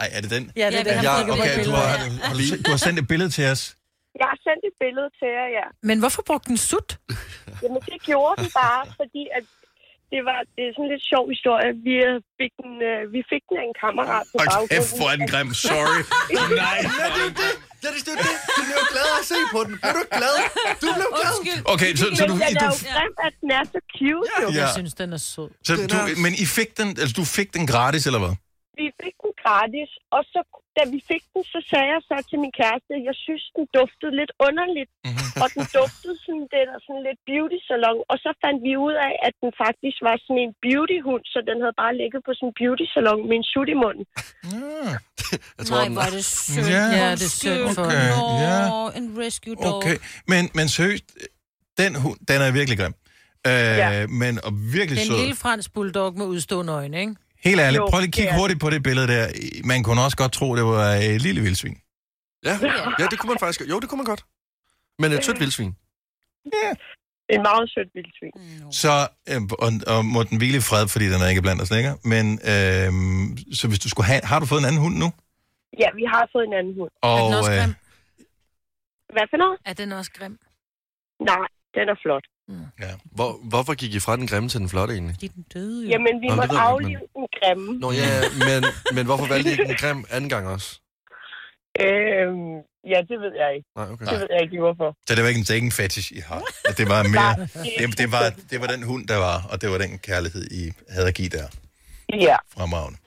Ej, er det den? Ja, det er den, ja, okay, du har, har du, du har sendt et billede til os. Jeg har sendt et billede til jer, ja. Men hvorfor brugte den sut? Jamen, det gjorde den bare, fordi at det var det er sådan lidt sjov historie. Vi øh, fik den, øh, vi fik den af en kammerat på Hold baggrunden. kæft, hvor er den grim. Sorry. Nej, Ja, det er jo det. Det er jo det. Du bliver jo glad af at se på den. Er du glad? Du blev glad. Okay, så, så du, Men den er du, jo grim, at den er så cute, jo. Ja. Jeg synes, den er sød. så du, men I fik den, altså du fik den gratis, eller hvad? Vi fik den gratis, og så, da vi fik den, så sagde jeg så til min kæreste, at jeg synes, den duftede lidt underligt. Mhm. og den duftede sådan, det der sådan lidt beauty salon. Og så fandt vi ud af, at den faktisk var sådan en beauty-hund, så den havde bare ligget på sådan en beauty salon med en sut i munden. Jeg Nej, hvor er det sødt. Ja. Ja, det er sødt for Okay, Nå, ja. en rescue dog. Okay, men, men seriøst, den hund, den er virkelig grim. Øh, Ja. Men og virkelig Den sød. lille fransk bulldog med udstående øjne, ikke? Helt ærligt, Jo, prøv lige at kigge er hurtigt på det billede der. Man kunne også godt tro, det var et lille vildsvin. Ja, ja, det kunne man faktisk Jo, det kunne man godt. Men et sødt vildsvin. En meget sødt vildsvin. Så, øh, og, og må den hvile i fred, fordi den er ikke blandt os længere. Men, øh, så hvis du skulle have... Har du fået en anden hund nu? Ja, vi har fået en anden hund. Og, øh, Hvad for noget? Er den også grim? Nej, den er flot. Ja. Hvor, hvorfor gik I fra den grimme til den flotte egentlig? Fordi den døde Jamen, vi Nå, måtte ved aflive den grimme. Nå ja, men, men hvorfor valgte I ikke den grim anden gang også? Øhm, ja, det ved jeg ikke. Nej, okay. Det ved jeg ikke, hvorfor. Så det var ikke en, det ikke en fetish, I har. At Det var mere... Det, det, var, det var den hund, der var, og det var den kærlighed, I havde at give der. Ja. Fremragende.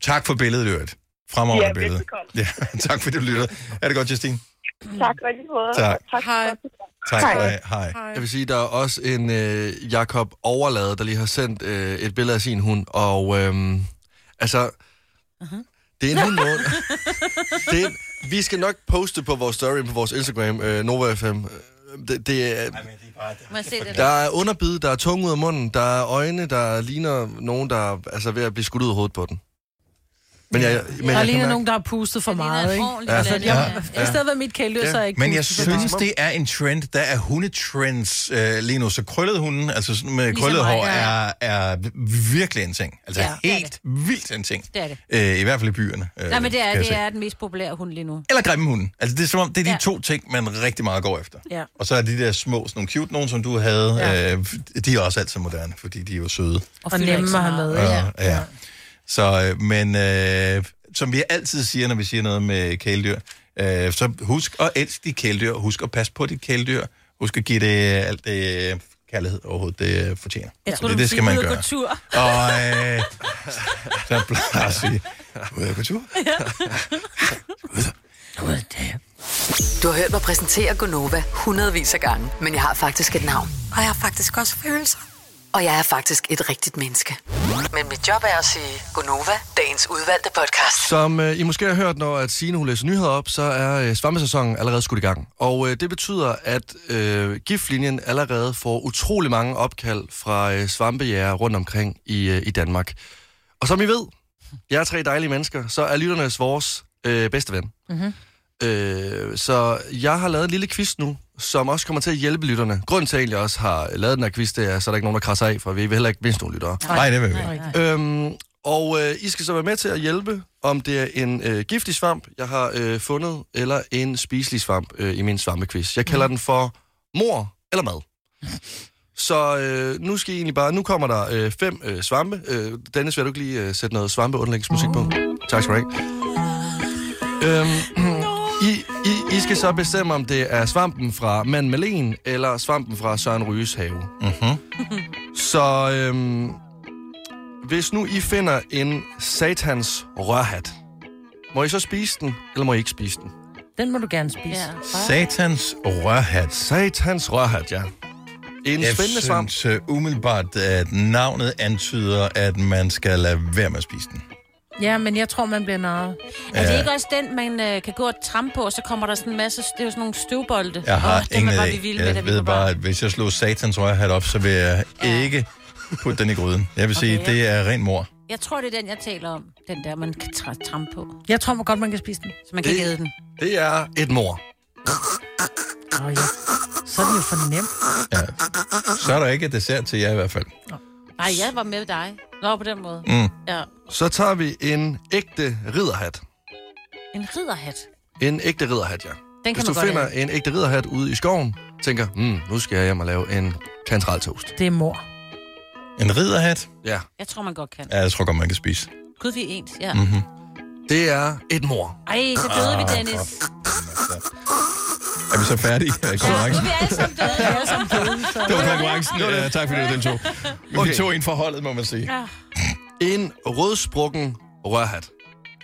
Tak for billedet, Øret. Fremragende Ja, billede. Ja, tak fordi du lytter. Er det godt, Justine? Tak for lige måde. Tak. tak Hej. Tak Hej. have. Hej. Jeg vil sige, der er også en øh, Jakob Overlade, der lige har sendt øh, et billede af sin hund, og øhm, altså, det er en hund, hvor- det er, en- vi skal nok poste på vores story på vores Instagram, øh, Nova FM. Øh, Det, det er, jeg se det? der er underbid, der er tunge ud af munden, der er øjne, der ligner nogen, der er altså, ved at blive skudt ud af hovedet på den. Men jeg, men der jeg kan nogen, der har pustet for meget, ikke? Ja. Altså, Ja. jeg, Ja. I stedet for mit kæledyr, så er jeg ikke Men jeg synes, det er en trend. Der er hundetrends øh, lige nu. Så krøllet hunden, altså sådan med Ligesom krøllet hår, ja. er, er virkelig en ting. Altså Ja, det er helt vildt en ting. Det er det. Øh, I hvert fald i byerne. Øh, Nej, men det er, det se. er den mest populære hund lige nu. Eller grimme hunde. Altså det er som om, det er de Ja. to ting, man rigtig meget går efter. Ja. Og så er de der små, sådan nogle cute nogen, som du havde, Ja. øh, de er også altid moderne, fordi de er jo søde. Og nemme at have med, Ja, ja. Så, øh, men øh, som vi altid siger, når vi siger noget med kæledyr, øh, så husk at elske de kæledyr, husk at passe på dit kæledyr, husk at give det alt det øh, kærlighed overhovedet, det øh, fortjener. Jeg tror, det, det skal man gøre. gå tur. Og øh, så plejer jeg at sige, ud gå tur. Du har hørt mig præsentere Gonova hundredvis af gange, men jeg har faktisk et navn. Og jeg har faktisk også følelser. Og jeg er faktisk et rigtigt menneske. Men mit job er at sige Gonova, dagens udvalgte podcast. Som øh, I måske har hørt, når at Signe hun læser nyheder op, så er øh, svampesæsonen allerede skudt i gang. Og øh, det betyder, at øh, giftlinjen allerede får utrolig mange opkald fra øh, svampejæger rundt omkring i, øh, i Danmark. Og som I ved, jeg er tre dejlige mennesker, så er lytternes vores øh, bedste ven. Mm-hmm. Øh, så jeg har lavet en lille quiz nu, som også kommer til at hjælpe lytterne. Grunden til, at jeg egentlig også har lavet den her quiz, det er, så er der ikke nogen, der krasser af, for vi vil heller ikke miste nogle lyttere. Nej, det vil vi. Nej. Øhm, og øh, I skal så være med til at hjælpe om det er en øh, giftig svamp, jeg har øh, fundet, eller en spiselig svamp øh, i min svampequiz. Jeg kalder den for mor eller mad. Så øh, nu skal I egentlig bare... Nu kommer der øh, fem øh, svampe. Øh, Dennis, vil du ikke lige øh, sætte noget svampeunderlægningsmusik på? Tak skal du have. Øhm, I, I, skal så bestemme, om det er svampen fra Mand Malen, eller svampen fra Søren Ryges have. Mm-hmm. Så øhm, hvis nu I finder en satans rørhat, må I så spise den, eller må I ikke spise den? Den må du gerne spise. Ja. Satans rørhat. Satans rørhat, ja. En Jeg spændende svamp. synes uh, umiddelbart, at navnet antyder, at man skal lade være med at spise den. Ja, men jeg tror, man bliver narret. Er det Ja. ikke også den, man øh, kan gå og trampe på, og så kommer der sådan en masse... Det er jo sådan nogle støvbolde. Jeg har dem ingen idé. vilde med, Jeg ved bare, at hvis jeg slog satans rørhat op, så vil jeg ikke putte den i gryden. Jeg vil sige, Okay, det er ren mor. Jeg tror, det er den, jeg taler om. Den der, man kan tra- trampe på. Jeg tror godt, man kan spise den. Så man kan ikke æde den. Det er et mor. Oh, ja. Så er det jo for nemt. Så er der ikke et dessert til jer i hvert fald. Nej, jeg var med dig. Nå, på den måde. Mm. Ja. Så tager vi en ægte ridderhat. En ridderhat. En ægte ridderhat, ja. Den kan Hvis man du godt finder have. en ægte ridderhat ude i skoven, tænker, mm, nu skal jeg hjem og lave en kantraltoast. Det er mor. En ridderhat? Ja. Jeg tror, man godt kan. Ja, jeg tror godt, man kan spise. Gud, vi er ens. Ja. Mm-hmm. Det er et mor. Ej, så døde vi, Ah, Dennis. Er vi så færdige med konkurrencen? Nu er vi alle sammen døde. Vi er alle sammen døde. Det var konkurrencen. Ja, tak fordi du deltog. Men Okay. vi tog en forholdet, må man sige. Ja. En rødsprukken rørhat.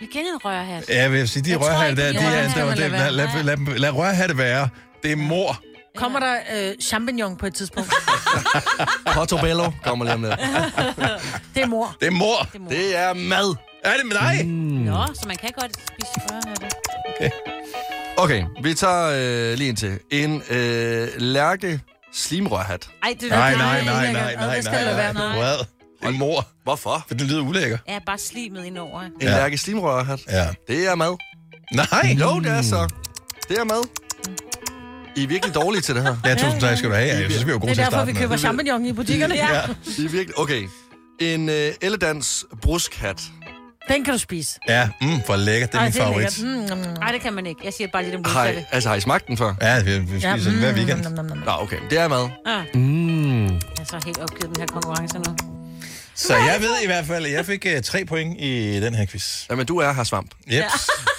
Igen en rørhat. Ja, jeg vil sige, de Jeg rørhatte ikke, der, de er, der, der, lad, lad, lad, lad rørhatte være. Det er mor. Kommer der øh, champignon på et tidspunkt? Portobello kommer lige om lidt. Det er mor. Det er mor. Det er mad. Er det med dig? Mm. Nå, så man kan godt spise rørhatte. Okay, vi tager øh, lige en til. En øh, lærke slimrørhat. Ej, det Nej, det- nej, det- nej, det- nej, det- nej, det skal nej, lade være nej. med. Hvad? Det er mor. Hvorfor? For det lyder ulækker. Ja, bare slimet indover. En Ja. lærke slimrørhat. Ja. Det er mad. Nej. Jo, det er så. Det er mad. I er virkelig dårlige til det her. Ja, tusind tak skal du have. Jeg synes, vi Det gode er til at derfor, starte vi med. køber champignon i butikkerne. Ja. Ja. I er virkelig... Okay. En øh, elledans bruskhat. Den kan du spise. Ja, mm, for lækkert. Det er Ej, min det er favorit. lækkert. Mm, mm, mm. Nej, det kan man ikke. Jeg siger bare lidt om Har, I- altså, har I smagt den før? Ja, vi, vi spiser den hver weekend. Nom, nom, nom, nom. Nå, okay. Det er mad. Ah, Mm. jeg er så helt opgivet den her konkurrence nu. Så jeg ved i hvert fald, at jeg fik uh, tre point i den her quiz. Jamen, du er her svamp. Yep. Ja.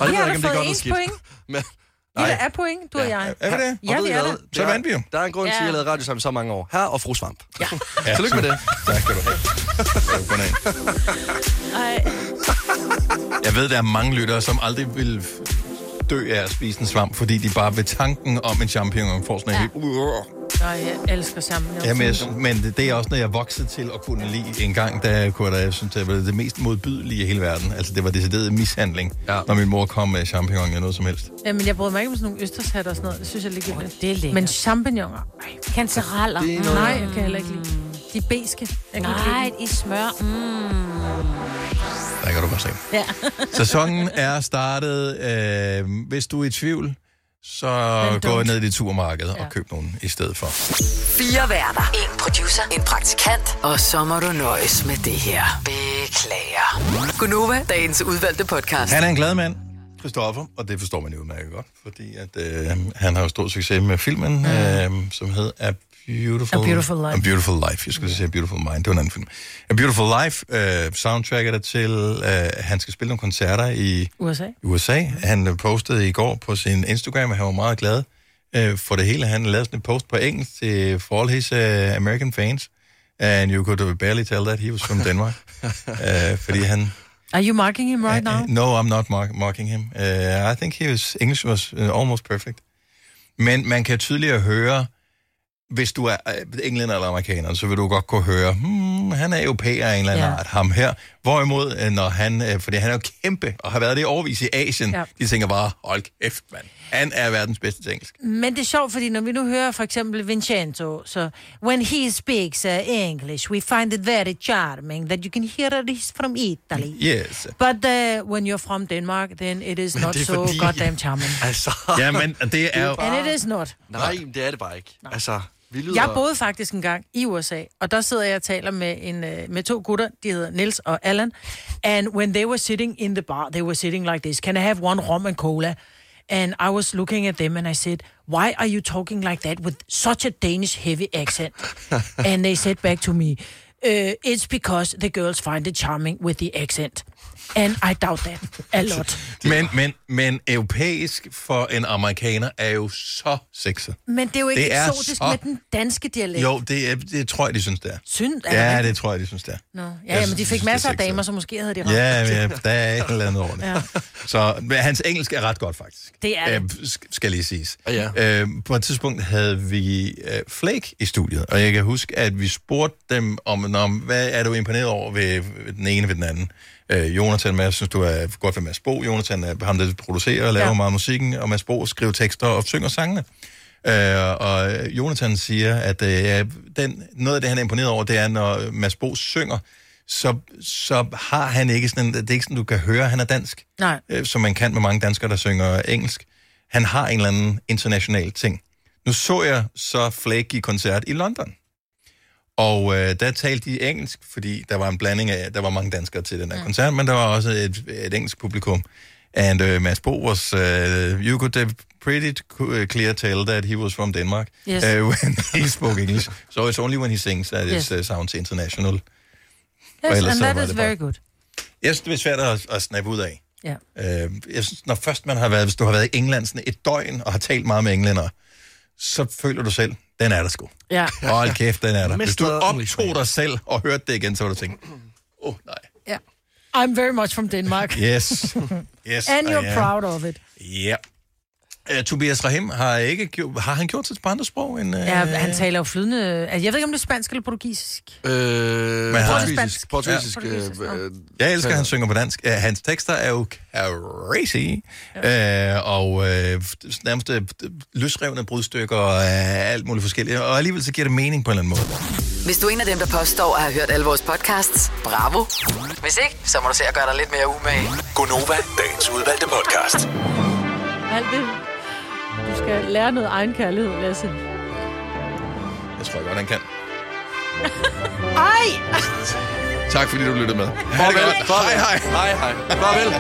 Og det ved har jeg ikke, om det er fået godt eller skidt. Men, Ja, der er point, du og jeg. Er vi det? Ja, og vi er der. Så vandt vi jo. Der er en grund til, at jeg Ja. har lavet radio sammen i så mange år. Her og fru Svamp. Ja. Ja, Tillykke med det. Tak skal du have. Jeg ved, der er mange lyttere, som aldrig vil dø af at spise en svamp, fordi de bare ved tanken om en champignon får sådan en helt... Nej, jeg elsker champignon. Jamen, jeg, men det, er også noget, jeg voksede til at kunne lide. En gang, da kunne jeg, da, jeg synes, det var det mest modbydelige i hele verden. Altså, det var decideret mishandling, Ja. når min mor kom med champignon eller noget som helst. Jamen, jeg bryder mig ikke om sådan nogle østershatter og sådan noget. Det synes jeg er ligegyldigt. det er lækkert. Men champignoner, er noget- nej, jeg kan heller ikke lide. De er beske. Nej, i smør. Mm. Der kan du godt se. Ja. Sæsonen er startet. Øh, hvis du er i tvivl, så gå ned i dit supermarked og køb nogle i stedet for. Fire værter. En producer. En praktikant. Og så må du nøjes med det her. Beklager. Gunova, dagens udvalgte podcast. Han er en glad mand, Christoffer, og det forstår man jo udmærket godt, fordi at, øh, han har jo stor succes med filmen, øh, som hed A Beautiful, A Beautiful Life. A Beautiful Life. Jeg skulle sige A Beautiful Mind, det var en anden film. A Beautiful Life, øh, soundtracket er til, øh, han skal spille nogle koncerter i USA. USA. Han øh, postede i går på sin Instagram, og han var meget glad øh, for det hele. Han lavede sådan en post på engelsk til for all his uh, American fans. And you could barely tell that he was from Denmark. uh, fordi han... Are you marking him right now? Uh, no, I'm not mock- mocking him. Uh, I think his English was uh, almost perfect. Men man kan tydeligt høre, hvis du er uh, englænder eller amerikaner, så vil du godt kunne høre, hmm, han er europæer af en eller anden Ja. art, ham her. Hvorimod, øh, når han, øh, fordi han er jo kæmpe, og har været det i overvis i Asien, Ja. de tænker bare, hold kæft, mand. Han er verdens bedste til engelsk. Men det er sjovt, fordi når vi nu hører for eksempel Vincenzo, så when he speaks uh, English, we find it very charming that you can hear that he's from Italy. Yes. But uh, when you're from Denmark, then it is Men not so fordi- goddamn charming. Altså, Ja, men det er jo... And it is not. nej, det er det bare ikke. Altså, Vi lyder... Jeg boede faktisk en gang i USA, og der sidder jeg og taler med, en, øh, med to gutter, de hedder Nils og Allan, and when they were sitting in the bar, they were sitting like this, can I have one rum and cola? And I was looking at them and I said, why are you talking like that with such a Danish heavy accent? and they said back to me, uh, it's because the girls find it charming with the accent. And I doubt that a lot. Men, men, men europæisk for en amerikaner er jo så sexet. Men det er jo ikke Det er eksotisk så- med den danske dialekt. Jo, det, er, det tror jeg, de synes, det er. Synd, er Ja, det? det tror jeg, de synes, det er. Nå. Ja, Jeg ja, men de fik er masser af damer, så måske havde de ret. Ja, ja, der er et eller andet over det. Ja. Så men hans engelsk er ret godt, faktisk. Det er det. Øh, sk- skal lige siges. Ja, Øh, på et tidspunkt havde vi øh, Flake i studiet, og jeg kan huske, at vi spurgte dem om, Nå, hvad er du imponeret over ved, ved den ene ved den anden. Øh, Jonathan, hvad synes du er godt ved Mads Bo? Jonathan er ham, der producerer og laver ja. Meget musikken, og Mads Bo skriver tekster og synger sangene. Øh, og Jonathan siger, at øh, den, noget af det, han er imponeret over, det er, når Mads Bo synger, så, så har han ikke sådan en, det er ikke sådan, du kan høre, han er dansk Nej. øh, som man kan med mange danskere, der synger engelsk. Han har en eller anden international ting. Nu så jeg så Flake i koncert i London. Og øh, der talte de engelsk, fordi der var en blanding af, der var mange danskere til den her mm. koncert, men der var også et, et engelsk publikum. And uh, Mads Bo was, uh, you could have pretty uh, clear tell that he was from Denmark Yes. uh, when he spoke English. So it's only when he sings that Yes. it uh, sounds international. Yes, and that is very bare- good. Jeg synes, det er svært at, at snappe ud af. Ja. Øh, jeg synes, når først man har været, hvis du har været i England sådan et døgn og har talt meget med englænder, så føler du selv, den er der sgu. Ja. Hold kæft, den er der. Hvis du optog dig selv og hørte det igen, så var du tænkt, åh oh, nej. ja. I'm very much from Denmark. Yes. yes And you're proud of it. Ja. Uh, Tobias Rahim har ikke gjort, har han gjort sig på andre sprog end... Uh, Ja, han taler jo flydende... Altså, jeg ved ikke, om det er spansk eller portugisisk. Øh, Men portugisisk. Portugisisk. Ja. øh, Portugisisk, øh, Jeg elsker, at han synger på dansk. Uh, hans tekster er jo crazy. Ja. Uh, og uh, nærmest uh, løsrevne brudstykker og uh, alt muligt forskelligt. Og alligevel så giver det mening på en eller anden måde. Hvis du er en af dem, der påstår at have hørt alle vores podcasts, bravo. Hvis ikke, så må du se at gøre dig lidt mere umage. Gonova, dagens udvalgte podcast. Alt det. Du skal lære noget egen kærlighed, Lasse. Jeg tror godt, han kan. Ej! Tak fordi du lyttede med. Farvel. Hej hej. Hej, hej. Farvel.